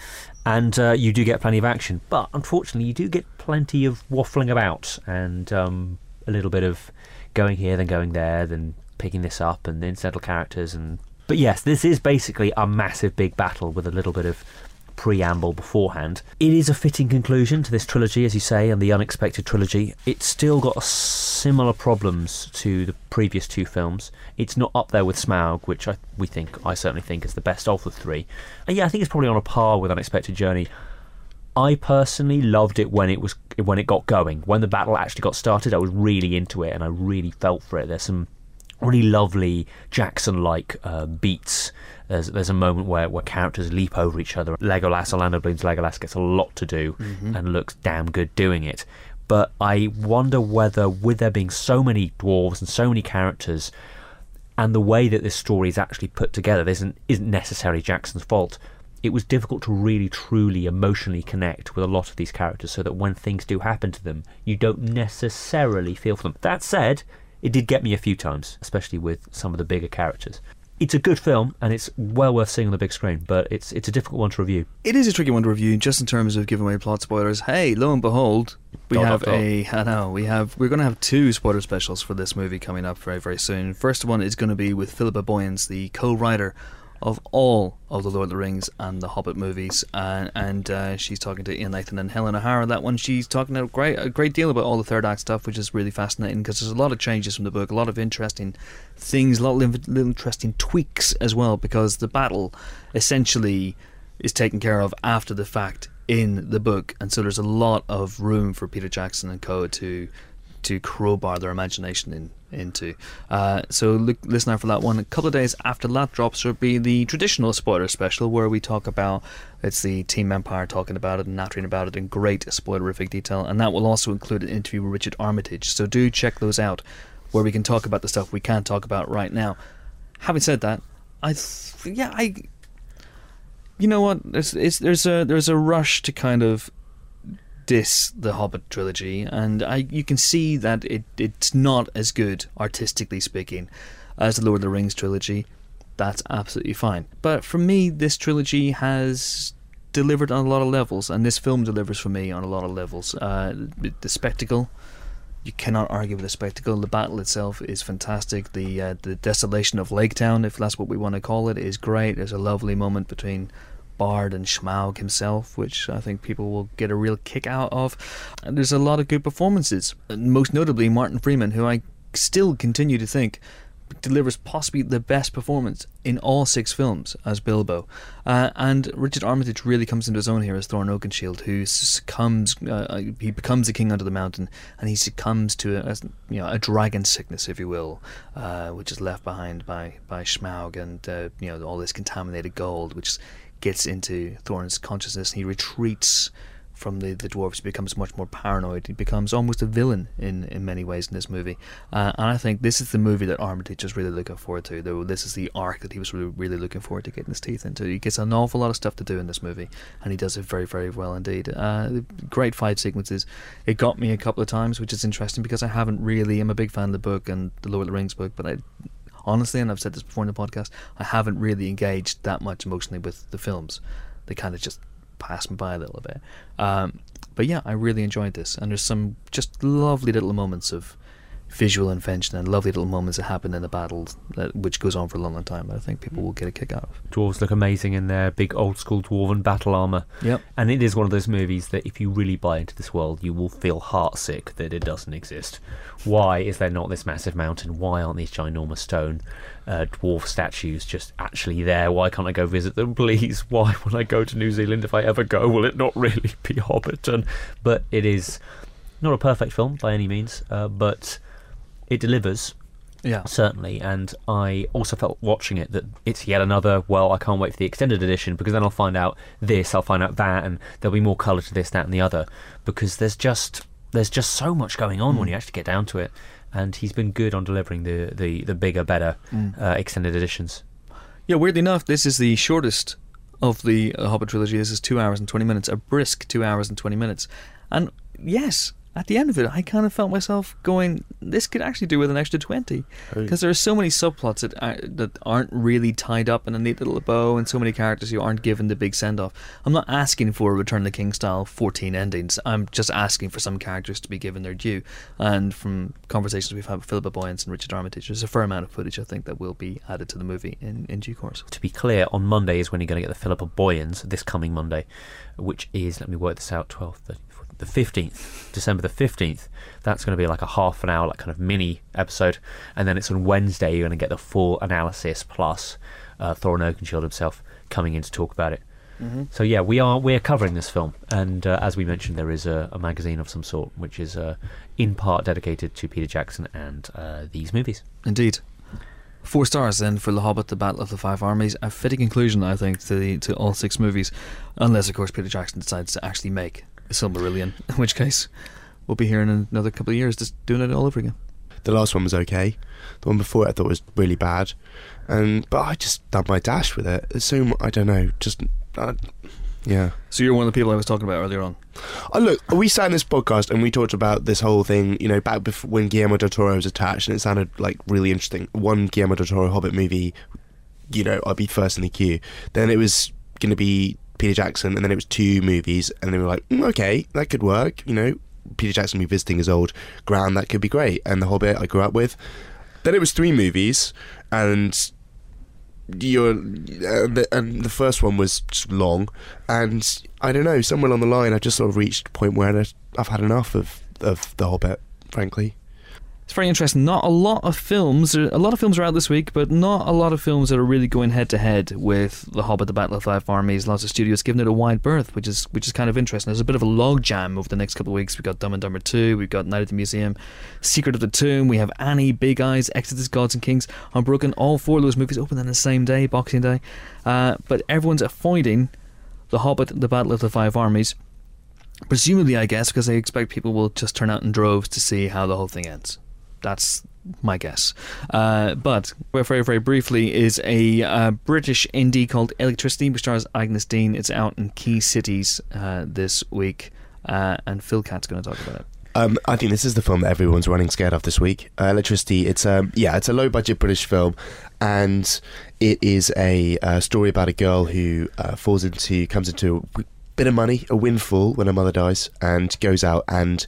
And uh, you do get plenty of action. But unfortunately, you do get plenty of waffling about and um, a little bit of going here, then going there, then picking this up, and incidental characters. and But yes, this is basically a massive big battle with a little bit of preamble beforehand. It is a fitting conclusion to this trilogy, as you say, and the unexpected trilogy. It's still got similar problems to the previous two films. It's not up there with Smaug, which I we think I certainly think is the best of the three. And yeah, I think it's probably on a par with Unexpected Journey. I personally loved it when it was when it got going. When the battle actually got started, I was really into it and I really felt for it. There's some really lovely Jackson-like uh, beats. There's there's a moment where, where characters leap over each other. Legolas, Orlando Bloom's Legolas gets a lot to do mm-hmm. and looks damn good doing it. But I wonder whether, with there being so many dwarves and so many characters, and the way that this story is actually put together isn't isn't necessarily Jackson's fault. It was difficult to really truly emotionally connect with a lot of these characters so that when things do happen to them, you don't necessarily feel for them. That said, it did get me a few times, especially with some of the bigger characters. It's a good film and it's well worth seeing on the big screen, but it's it's a difficult one to review. It is a tricky one to review, just in terms of giving away plot spoilers. Hey, lo and behold, we Dot, have dot, dot. a. I know we have. We're going to have two spoiler specials for this movie coming up very, very soon. First one is going to be with Philippa Boyens, the co-writer of all of the Lord of the Rings and the Hobbit movies, and and uh, she's talking to Ian Nathan and Helen O'Hara. That one, she's talking a great a great deal about all the third act stuff, which is really fascinating because there's a lot of changes from the book, a lot of interesting things, a lot of little, interesting tweaks as well, because the battle essentially is taken care of after the fact in the book, and so there's a lot of room for Peter Jackson and co to to crowbar their imagination in into. Uh, so look, listen out for that one. A couple of days after that drops will be the traditional spoiler special where we talk about it's the Team Empire talking about it and nattering about it in great spoilerific detail, and that will also include an interview with Richard Armitage. So do check those out, where we can talk about the stuff we can't talk about right now. Having said that, I th- yeah I you know what? There's there's a there's a rush to kind of diss the Hobbit trilogy, and I you can see that it it's not as good artistically speaking as the Lord of the Rings trilogy. That's absolutely fine. But for me, this trilogy has delivered on a lot of levels, and this film delivers for me on a lot of levels. Uh, the spectacle. You cannot argue with the spectacle. The battle itself is fantastic. The uh, the desolation of Lake Town, if that's what we want to call it, is great. There's a lovely moment between Bard and Schmaug himself, which I think people will get a real kick out of. And there's a lot of good performances, most notably Martin Freeman, who I still continue to think delivers possibly the best performance in all six films as Bilbo. Uh, and Richard Armitage really comes into his own here as Thorin Oakenshield, who succumbs, uh, he becomes the king under the mountain, and he succumbs to a, a, you know, a dragon sickness, if you will, uh, which is left behind by, by Schmaug and uh, you know all this contaminated gold, which gets into Thorin's consciousness, he retreats from the, the dwarves. He becomes much more paranoid. He becomes almost a villain in, in many ways in this movie. Uh, and I think this is the movie that Armitage is really looking forward to. Though this is the arc that he was really, really looking forward to getting his teeth into. He gets an awful lot of stuff to do in this movie, and he does it very, very well indeed. Uh, great fight sequences. It got me a couple of times, which is interesting because I haven't really. I'm a big fan of the book and the Lord of the Rings book, but I honestly, and I've said this before in the podcast, I haven't really engaged that much emotionally with the films. They kind of just pass me by a little bit. Um, but yeah, I really enjoyed this, and there's some just lovely little moments of visual invention and lovely little moments that happen in the battles, that, which goes on for a long, long time. But I think people will get a kick out of. Dwarves look amazing in their big old school dwarven battle armor. Yep. And it is one of those movies that if you really buy into this world, you will feel heartsick that it doesn't exist. Why is there not this massive mountain? Why aren't these ginormous stone uh, dwarf statues just actually there? Why can't I go visit them, please? Why, when I go to New Zealand, if I ever go, will it not really be Hobbiton? But it is not a perfect film by any means, uh, but it delivers. Yeah. certainly. And i also felt watching it that it's yet another well i can't wait for the extended edition because then i'll find out this i'll find out that and there'll be more color to this that and the other. Because there's just there's just so much going on when you actually get down to it. And he's been good on delivering the the, the bigger better uh, extended editions. Yeah, weirdly enough, this is the shortest of the uh, Hobbit trilogy. This is two hours and 20 minutes, a brisk two hours and 20 minutes. And yes, at the end of it, I kind of felt myself going, this could actually do with an extra 20. Because there are so many subplots that, are, that aren't really tied up in a neat little bow, and so many characters who aren't given the big send off. I'm not asking for a Return of the King style 14 endings. I'm just asking for some characters to be given their due. And from conversations we've had with Philippa Boyens and Richard Armitage, there's a fair amount of footage I think that will be added to the movie in, in due course. to be clear on monday is when you're going to get the philippa boyens this coming monday which is let me work this out 12th the, the 15th december the 15th that's going to be like a half an hour like kind of mini episode. And then it's on wednesday you're going to get the full analysis plus uh, thorin oakenshield himself coming in to talk about it. So yeah we are we're covering this film. And uh, as we mentioned there is a, a magazine of some sort which is uh, in part dedicated to peter jackson and uh, these movies. Indeed. Four stars then for The Hobbit: The Battle of the Five Armies. A fitting conclusion, I think, to the, to all six movies, unless of course Peter Jackson decides to actually make Silmarillion, in which case we'll be here in another couple of years just doing it all over again. The last one was okay. The one before it I thought was really bad, and but I just done my dash with it. So I don't know, just uh, yeah. So you're one of the people I was talking about earlier on. Oh, look, we sat in this podcast and we talked about this whole thing, you know, back before when Guillermo del Toro was attached, and it sounded like really interesting. One Guillermo del Toro Hobbit movie, you know, I'd be first in the queue. Then it was going to be Peter Jackson, and then it was two movies, and they were like, mm, okay, that could work, you know. Peter Jackson revisiting his old ground, that could be great. And The Hobbit, I grew up with. Then it was three movies, and you're uh, the, and the first one was long and i don't know somewhere along the line i just sort of reached a point where i've had enough of of the hobbit frankly It's very interesting. Not a lot of films. A lot of films are out this week, but not a lot of films that are really going head to head with The Hobbit: The Battle of the Five Armies. Lots of studios giving it a wide berth, which is which is kind of interesting. There's a bit of a logjam over the next couple of weeks. We've got Dumb and Dumber Two. We've got Night at the Museum, Secret of the Tomb. We have Annie, Big Eyes, Exodus, Gods and Kings, Unbroken. All four of those movies open on the same day, Boxing Day. Uh, but everyone's avoiding The Hobbit: The Battle of the Five Armies. Presumably, I guess, because they expect people will just turn out in droves to see how the whole thing ends. That's my guess. Uh, but very, very briefly, is a uh, British indie called Electricity, which stars Agyness Deyn. It's out in key cities uh, this week, uh, and Phil Cat's going to talk about it. um, I think this is the film that everyone's running scared of this week. Uh, Electricity. It's um, yeah, it's a low budget British film, and it is a uh, story about a girl who falls into comes into a bit of money, a windfall when her mother dies, and goes out and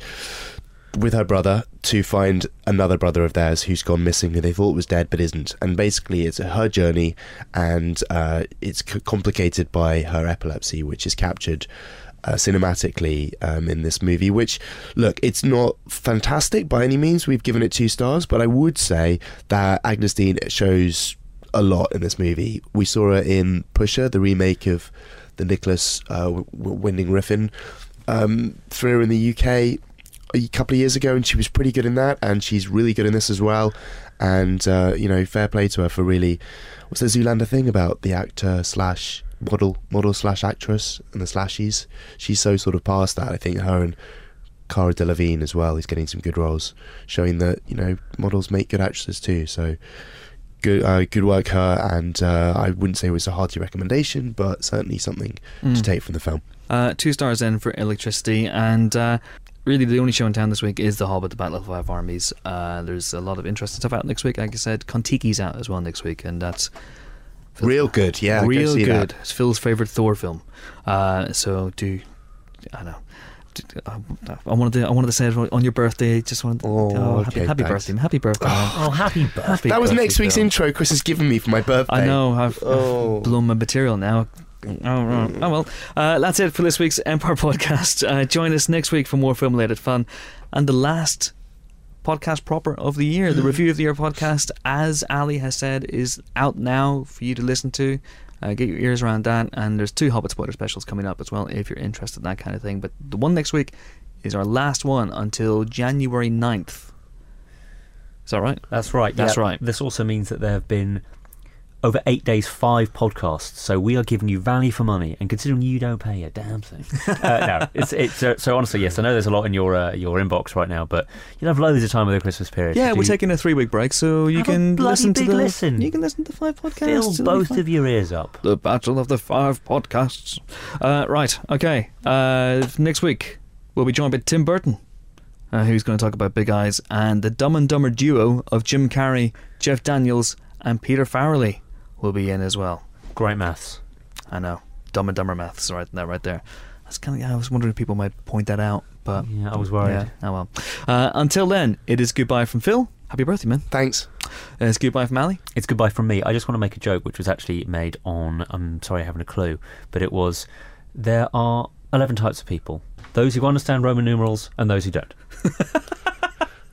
with her brother to find another brother of theirs who's gone missing who they thought was dead but isn't. And basically it's her journey and uh, it's c- complicated by her epilepsy which is captured uh, cinematically um, in this movie which look it's not fantastic by any means. We've given it two stars but i would say that agyness deyn shows a lot in this movie. We saw her in pusher the remake of the nicolas uh, winding refn um, thriller in the uk a couple of years ago, and she was pretty good in that, and she's really good in this as well. And uh, you know, fair play to her for really. What's the Zoolander thing about the actor slash model, model slash actress, and the slashies? She's so sort of past that. I think her and Cara Delevingne as well is getting some good roles, showing that you know models make good actresses too. So good, uh, good work her. And uh, I wouldn't say it was a hearty recommendation, but certainly something to take from the film. Uh, two stars then for Electricity, and uh, really the only show in town this week is The Hobbit: The Battle of the Five Armies. Uh, there's a lot of interesting stuff out next week. Like I said, Kon-Tiki's out as well next week, and that's Real good, yeah. real see good. that. It's Phil's favorite Thor film. Uh, so do I know. I wanted to. I wanted to say it on your birthday. Just wanted. To, Oh, happy, okay, happy birthday, happy birthday. man. Oh, happy birthday. Happy that was birthday, next week's Phil. intro Chris has given me for my birthday. I know. I've, Oh. I've blown my material now. Oh, oh, oh well. Uh, that's it for this week's Empire podcast. Uh, join us next week for more film related fun and the last podcast proper of the year. The review of the year podcast, as Ali has said, is out now for you to listen to. Uh, get your ears around that, and there's two Hobbit spoiler specials coming up as well if you're interested in that kind of thing. But the one next week is our last one until January 9th. Is that right? That's right. That's yeah. right. This also means that there have been over eight days, five podcasts. So we are giving you value for money, and considering you don't pay a damn thing, uh, no, it's it's uh, so honestly, yes, I know there's a lot in your uh, your inbox right now, but you'll have loads of time over the Christmas period. Yeah, we're taking a three week break, so you can listen to the listen. You can listen to five podcasts. fill both of your ears up. The Battle of the Five Podcasts. Uh, right, okay. Uh, next week, we'll be joined by Tim Burton, uh, who's going to talk about Big Eyes, and the Dumb and Dumber duo of Jim Carrey, Jeff Daniels, and Peter Farrelly will be in as well. Great maths. I know. Dumb and Dumber maths, right, that right there. That's kind of, I was wondering if people might point that out, but. Yeah, I was worried. Yeah, oh well. Uh, until then, it is goodbye from Phil. Happy birthday, man. Thanks. Uh, it's goodbye from Ali. It's goodbye from me. I just want to make a joke, which was actually made on. I'm sorry, I haven't a clue, but it was. There are eleven types of people: those who understand Roman numerals and those who don't.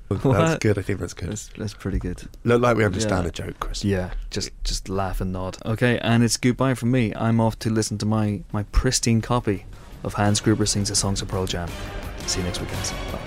That's good. I think that's good. That's, that's pretty good. Look like we understand Yeah. a joke, Chris. Yeah, just just laugh and nod. Okay, and it's goodbye from me. I'm off to listen to my my pristine copy of Hans Gruber sings the songs of Pearl Jam. See you next week, guys. Bye.